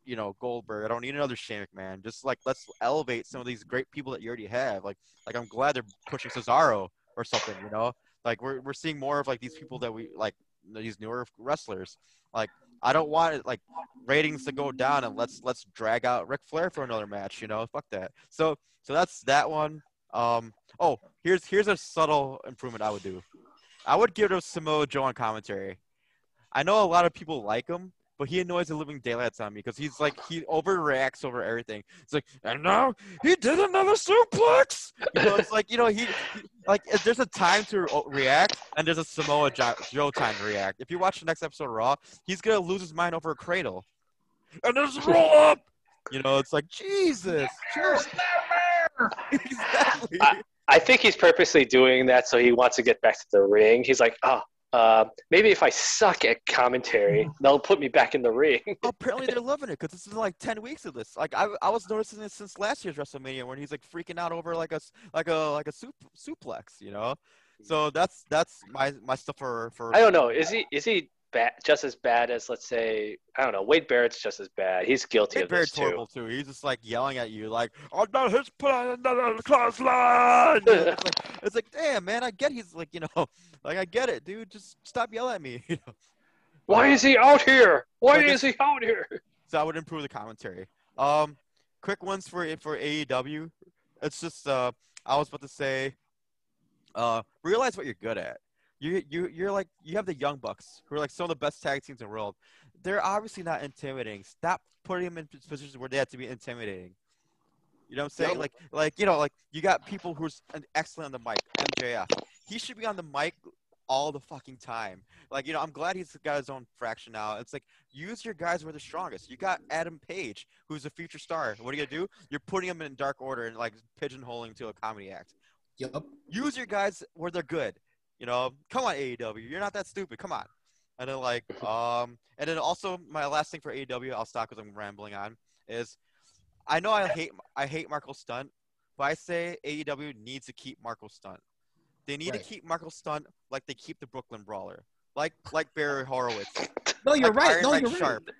you know Goldberg. I don't need another Shane McMahon. Just like let's elevate some of these great people that you already have. Like like I'm glad they're pushing Cesaro or something. You know, like we're we're seeing more of like these people that we like these newer wrestlers. Like I don't want it like ratings to go down and let's let's drag out Ric Flair for another match. You know, fuck that. So so that's that one. Um. Oh, here's here's a subtle improvement I would do. I would give it to Samoa Joe on commentary. I know a lot of people like him, but he annoys the living daylights on me because he's like he overreacts over everything. It's like, and now he did another suplex. You know, it's like you know he, he like there's a time to uh, react and there's a Samoa Joe time to react. If you watch the next episode of Raw, he's gonna lose his mind over a cradle, and there's roll up. You know, it's like Jesus. [laughs] Exactly. I- I think he's purposely doing that so he wants to get back to the ring. He's like, oh, uh, maybe if I suck at commentary, [laughs] they'll put me back in the ring. [laughs] apparently they're loving it because this is like 10 weeks of this like I, I was noticing this since last year's wrestlemania when he's like freaking out over like a like a like a soup, suplex you know so that's that's my my stuff for for I don't know. Is he is he bad, just as bad as let's say I don't know. Wade Barrett's just as bad. He's guilty Wade of this too. horrible too. He's just like yelling at you, like, "Oh no, his put on another class line." [laughs] It's, like, it's like, damn, man, I get he's like, you know, [laughs] like I get it, dude. Just stop yelling at me. [laughs] You know? Why is he out here? Why I is he out here? so I would improve the commentary. Um, quick ones for for AEW. It's just uh, I was about to say, uh, realize what you're good at. You you you're like you have the Young Bucks who are like some of the best tag teams in the world. They're obviously not intimidating. Stop putting them in positions where they have to be intimidating. You know what I'm saying? Yep. Like like you know like you got people who's an- excellent on the mic. MJF. He should be on the mic all the fucking time. Like, you know, I'm glad he's got his own fraction now. It's like use your guys where they're strongest. You got Adam Page, who's a future star. What are you gonna do? You're putting him in dark order and like pigeonholing to a comedy act. Yup. Use your guys where they're good. You know, come on AEW. You're not that stupid. Come on. And then like [laughs] um and then also my last thing for AEW, I'll stop because I'm rambling on, is I know I hate I hate Marko Stunt, but I say AEW needs to keep Marko Stunt. They need Right. to keep Marko Stunt like they keep the Brooklyn Brawler. Like like Barry Horowitz. [laughs] No, you're like right. Iron No, Mike you're right. Sharp.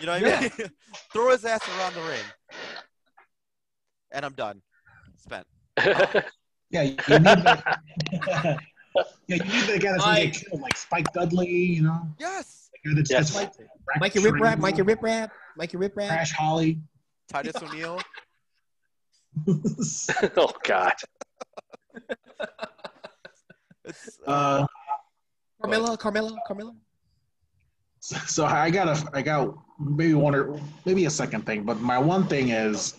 You know what I mean? [laughs] Throw his ass around the ring. And I'm done. Spent. Yeah, you need that. [laughs] yeah, you need the guy that's gonna Mike. get killed, like Spike Dudley. You know, Yes. the guy that's Yes. just like Mikey Rip Rap, Mikey Rip Rap, Mikey Rip Rap. Crash Holly. Titus O'Neil. [laughs] [laughs] oh God. It's uh, Carmella, Carmella, Carmella. so I got a, I got maybe one or maybe a second thing, but my one thing is,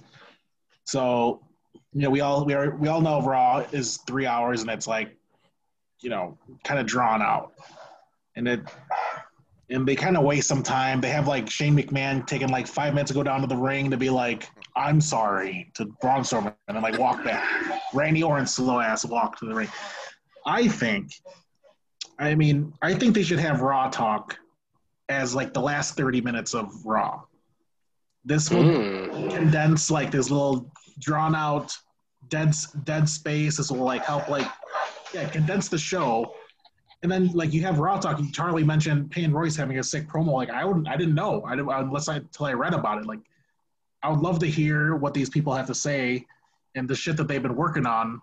so you know we all we are we all know Raw is three hours and it's like, you know, kind of drawn out, and it. And they kind of waste some time. They have like Shane McMahon taking like five minutes to go down to the ring to be like, "I'm sorry" to Braun Strowman, and then like walk back. Randy Orton slow ass walk to the ring. I think, I mean, I think they should have Raw talk as like the last 30 minutes of Raw. This will Mm. condense like this little drawn out dead dead space. This will like help like yeah condense the show. And then like you have Raw talk. Charlie mentioned Peyton Royce having a sick promo. Like I wouldn't, I didn't know. I didn't unless I until I read about it. Like I would love to hear what these people have to say and the shit that they've been working on.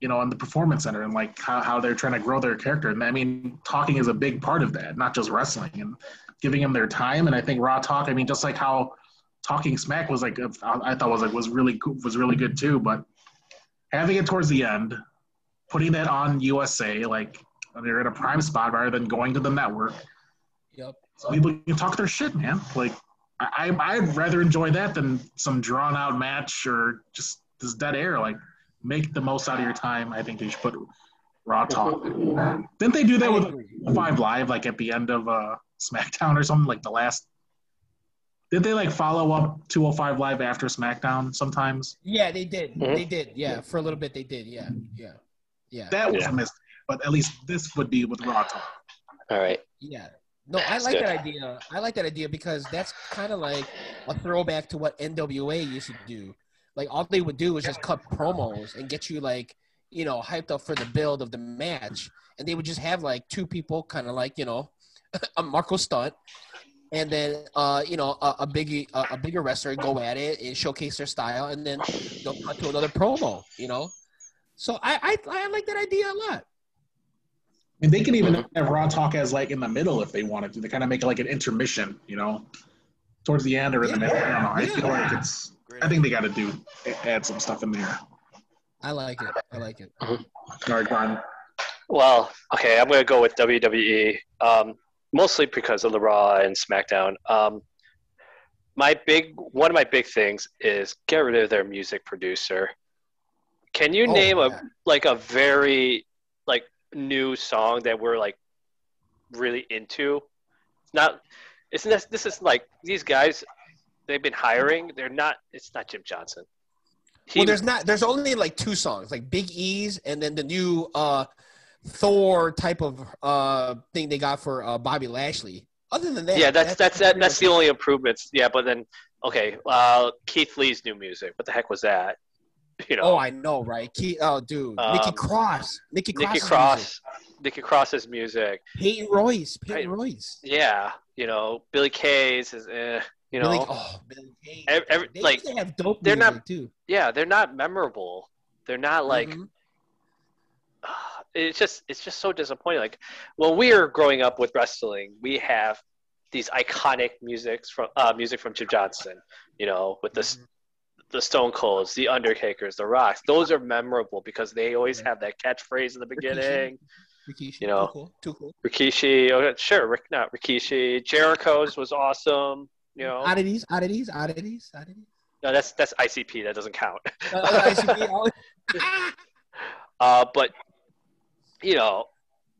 You know, in the performance center and like how, how they're trying to grow their character. And I mean, talking is a big part of that, not just wrestling and giving them their time. And I think Raw talk. I mean, just like how talking smack was like I thought was like was really was really good too. But having it towards the end, putting that on USA, like they're in a prime spot rather than going to the network, Yep. so people can talk their shit, man. Like I I- I'd rather enjoy that than some drawn out match or just this dead air. Like make the most out of your time. I think they should put Raw talk. Didn't they do that with Five Live, like at the end of uh, SmackDown or something, like the last? Did they like follow up 205 Live after SmackDown sometimes? Yeah, they did. Mhm. They did. Yeah, for a little bit they did. Yeah, yeah, yeah, That was Yeah. a mistake, but at least this would be with Raw talk. All right. yeah. No, I like that idea. I like that idea because that's kind of like a throwback to what NWA used to do. Like all they would do was just cut promos and get you like you know hyped up for the build of the match, and they would just have like two people, kind of like you know, [laughs] a Marko Stunt, and then uh you know a, a biggie a, a bigger wrestler go at it and showcase their style, and then they'll cut to another promo. You know, so I I, I like that idea a lot. And they can even have Raw talk as like in the middle if they wanted to. They kind of make it like an intermission, you know, towards the end or in the middle. I don't know. I feel like it's. I think they got to do add some stuff in there. I like it. I like it. All right, Brian. Well, okay, I'm gonna go with WWE. Um, mostly because of the Raw and SmackDown. Um, my big one of my big things is get rid of their music producer. Can you Oh, name a like a very like new song that we're like really into? It's not. It's this. This is like these guys. They've been hiring. They're not. It's not Jim Johnston. He- well, there's not. There's only like two songs, like Big E's, and then the new uh, Thor type of uh thing they got for uh, Bobby Lashley. Other than that, yeah, that's that's that, that's the only improvements. Yeah, but then okay, uh, Keith Lee's new music. What the heck was that? [laughs] You know, Oh, I know, right? Key, oh, dude, Nikki Um, Cross, Nikki Cross, Nikki Cross, Nikki Cross's music. Peyton Royce, Peyton I- Royce. Yeah, you know, Billy Kay's is, eh, you know, Billy, oh, Billy Kay. ev- every- they, like they have dope they're music not- too. yeah, they're not memorable. They're not like Mhm. it's just it's just so disappointing. Like when we were growing up with wrestling, we have these iconic musics from uh, music from Jim Johnston. You know, with the s the Stone Colds, the Undertakers, the Rocks. Those are memorable because they always have that catchphrase in the beginning. Rikishi, you know. too cool, too cool. Rikishi, oh, sure, Rick, not Rikishi. Jericho's was awesome. You know, Oddities, oddities, oddities, oddities. no, that's that's ICP. That doesn't count. [laughs] ICP, all- [laughs] Uh, but you know,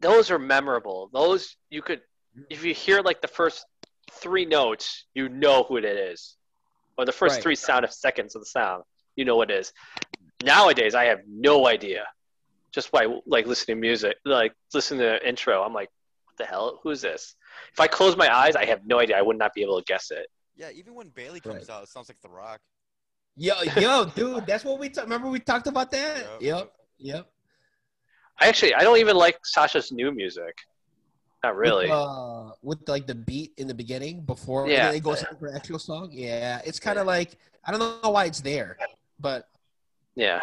those are memorable. Those you could, if you hear like the first three notes, you know who it is, or the first Right. three sound of seconds of the sound, you know what it is. Nowadays, I have no idea. Just by like listening to music, like listening to the intro, I'm like, what what the hell? Who's this? If I close my eyes, I have no idea. I would not be able to guess it. Yeah, even when Bayley comes out, it sounds like The Rock. Yo, yo, dude, that's what we ta- remember. We talked about that. Yep. Yep, yep. I actually I don't even like Sasha's new music. Not really. With, uh, with like the beat in the beginning before Yeah. it goes into the actual song. Yeah, it's kind of like I don't know why it's there, but Yeah,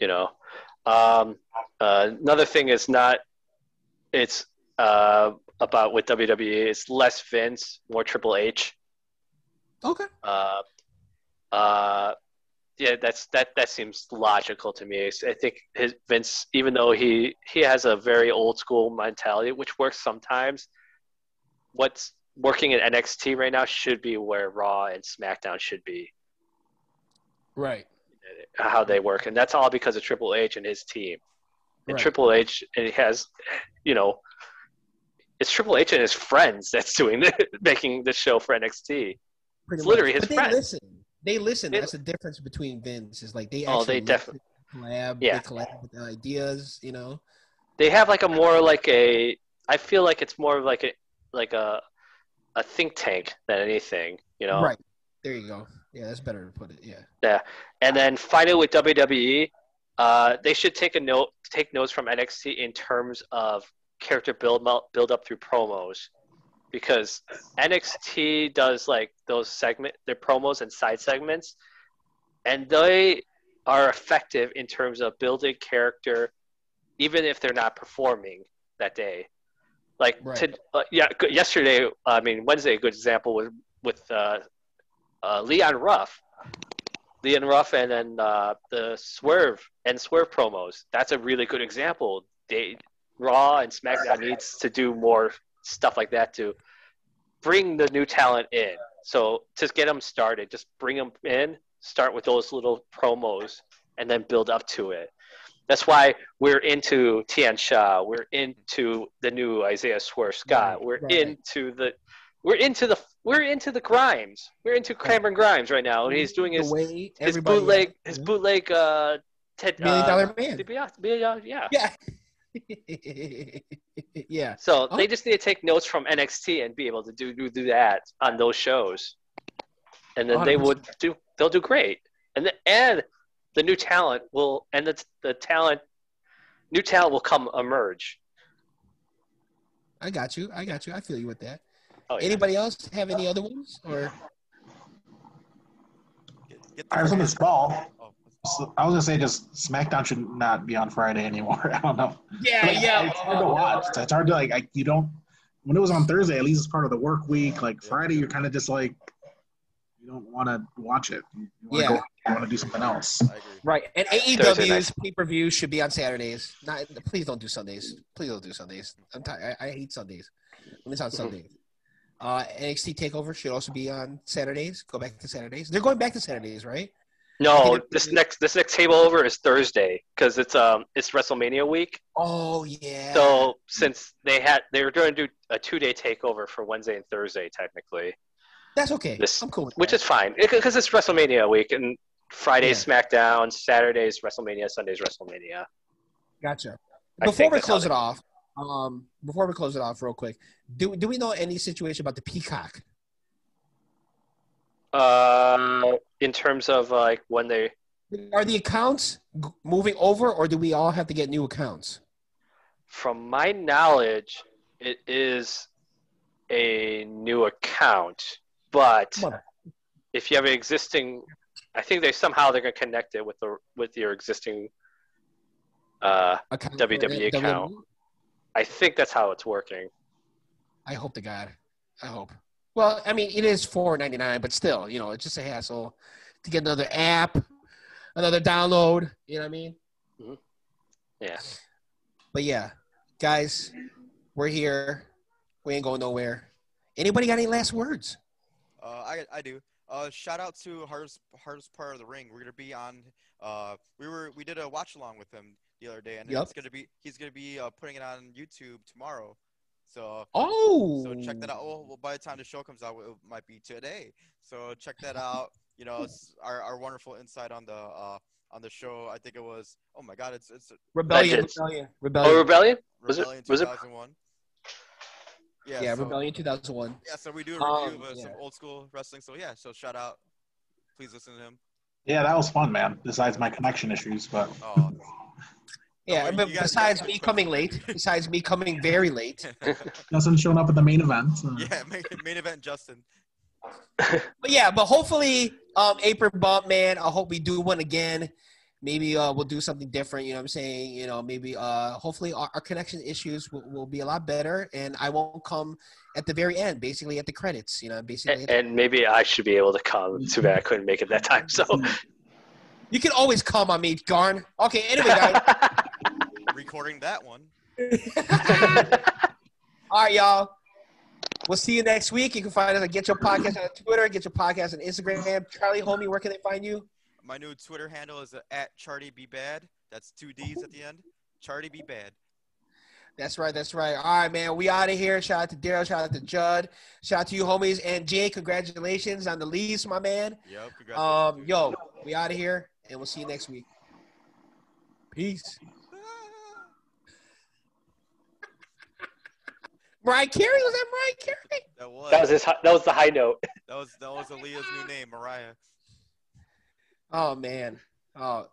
you know. Um, uh, another thing is not. It's uh, about with WWE. It's less Vince, more Triple H. okay. Uh, uh, yeah, that's that. That seems logical to me. I think his Vince, even though he he has a very old school mentality, which works sometimes. What's working in NXT right now should be where Raw and SmackDown should be. Right. how they work, and that's all because of Triple H and his team. And Right. Triple H, and he has, you know, it's Triple H and his friends that's doing the, [laughs] making the show for NXT. Pretty It's literally his but friend. They listen. They listen. They- That's the difference between Vince. Is like they Oh, actually they definitely- collab. Yeah. They collab with their ideas. You know. They have like a more like a. I feel like it's more of like a like a a think tank than anything. You know. Right. There you go. Yeah, that's better to put it. Yeah. Yeah, and then finally with WWE, uh, they should take a note, take notes from NXT in terms of character build build up through promos, because NXT does like those segment their promos and side segments, and they are effective in terms of building character, even if they're not performing that day. Like Right. to, uh, yeah, yesterday, I mean Wednesday, a good example was with uh, uh, Leon Ruff. Leon Ruff and then uh, the Swerve and Swerve promos. That's a really good example. They Raw and SmackDown needs to do more stuff like that to bring the new talent in. So to get them started, just bring them in. Start with those little promos and then build up to it. That's why we're into Tian Sha. We're into the new Isaiah Swerve Scott. Right, we're right. into the we're into the we're into the Grimes. We're into Cameron Grimes right now, and he's doing his his bootleg his bootleg uh Ted million uh, man. Yeah, yeah. Yeah. [laughs] yeah. So Oh. they just need to take notes from NXT and be able to do do, do that on those shows, and then they 100%. would do they'll do great, and the, and the new talent will and the the talent new talent will come emerge. I got you. I got you. I feel you with that. Oh, yeah. Anybody else have any other ones or Get, get the I was on this ball. So I was gonna say just SmackDown should not be on Friday anymore. [laughs] I don't know. Yeah, Like, It's hard to watch. It's hard to like. I, you don't. When it was on Thursday, at least it's part of the work week. Like Friday, you're kind of just like you don't want to watch it. You want to Yeah. go. You want to do something else. Right. And Thursday AEW's pay per view should be on Saturdays. Not please don't do Sundays. Please don't do Sundays. I'm tired. I, I hate Sundays. When it's on Sundays. Uh, NXT Takeover should also be on Saturdays. Go back to Saturdays. They're going back to Saturdays, right? No, it- this next this next TakeOver is Thursday because it's um it's WrestleMania week. Oh yeah. So since they had they were going to do a two day takeover for Wednesday and Thursday technically, that's okay. this- I'm cool with that. which that. is fine because it's WrestleMania week and Friday's SmackDown, Saturday's WrestleMania, Sunday's WrestleMania. Gotcha. Before we close it off, um, before we close it off, real quick, do do we know any situation about the Peacock? Uh, in terms of like when they Are the accounts moving over, or do we all have to get new accounts? From my knowledge, it is a new account, but if you have an existing, I think they somehow they're gonna connect it with the with your existing. Uh, account WWE for account. I think that's how it's working. I hope to God. I hope. Well, I mean, it is four ninety nine, but still, you know, it's just a hassle to get another app, another download. You know what I mean? Mhm. Yeah. But yeah, guys, we're here. We ain't going nowhere. Anybody got any last words? Uh, I I do. Uh, shout out to hardest hardest part of the ring. We're gonna be on. Uh, we were we did a watch along with him the other day, and Yep. it's gonna be he's gonna be uh, putting it on YouTube tomorrow. So Oh, so check that out. Oh, well, by the time the show comes out, it might be today. So check that out. You know, [laughs] our, our wonderful insight on the uh on the show. I think it was. Oh my God, it's it's Rebellion, Legends. rebellion, Oh, rebellion. Rebellion? Was it- was it- 2001. Yeah, Yeah, so, Rebellion 2001. Yeah, so we do a review Um, of uh, some old school wrestling. So yeah, so shout out. Please listen to him. Yeah, that was fun, man. Besides my connection issues, but Oh, Yeah, worry, but guys- besides me coming late, besides me coming very late. [laughs] [laughs] Justin showing up at the main event. uh, yeah, main, main event Justin. [laughs] But yeah, but hopefully, um, April Bump, man, I hope we do one again. Maybe uh, we'll do something different. You know what I'm saying? You know, maybe uh, hopefully our, our connection issues will, will be a lot better, and I won't come at the very end, basically at the credits. You know, basically. And, and maybe I should be able to come. Too bad I couldn't make it that time. So. you can always come on me, Garn. Okay, anyway, guys. Recording that one. [laughs] All right, y'all. We'll see you next week. You can find us at Get Your Podcast on Twitter, Get Your Podcast on Instagram. Charlie, homie, where can they find you? My new Twitter handle is at Charty Be Bad. That's two D's at the end. Charty Be Bad. That's right. That's right. All right, man. We out of here. Shout out to Daryl. Shout out to Judd. Shout out to you, homies. And Jay, congratulations on the leads, my man. Yep. Congratulations. Um, yo, we out of here, and we'll see you next week. Peace. Mariah Carey was that Mariah Carey? That was. That was his. hi- That was the high note. [laughs] That was that was Aaliyah's new name, Mariah. Oh man. Oh.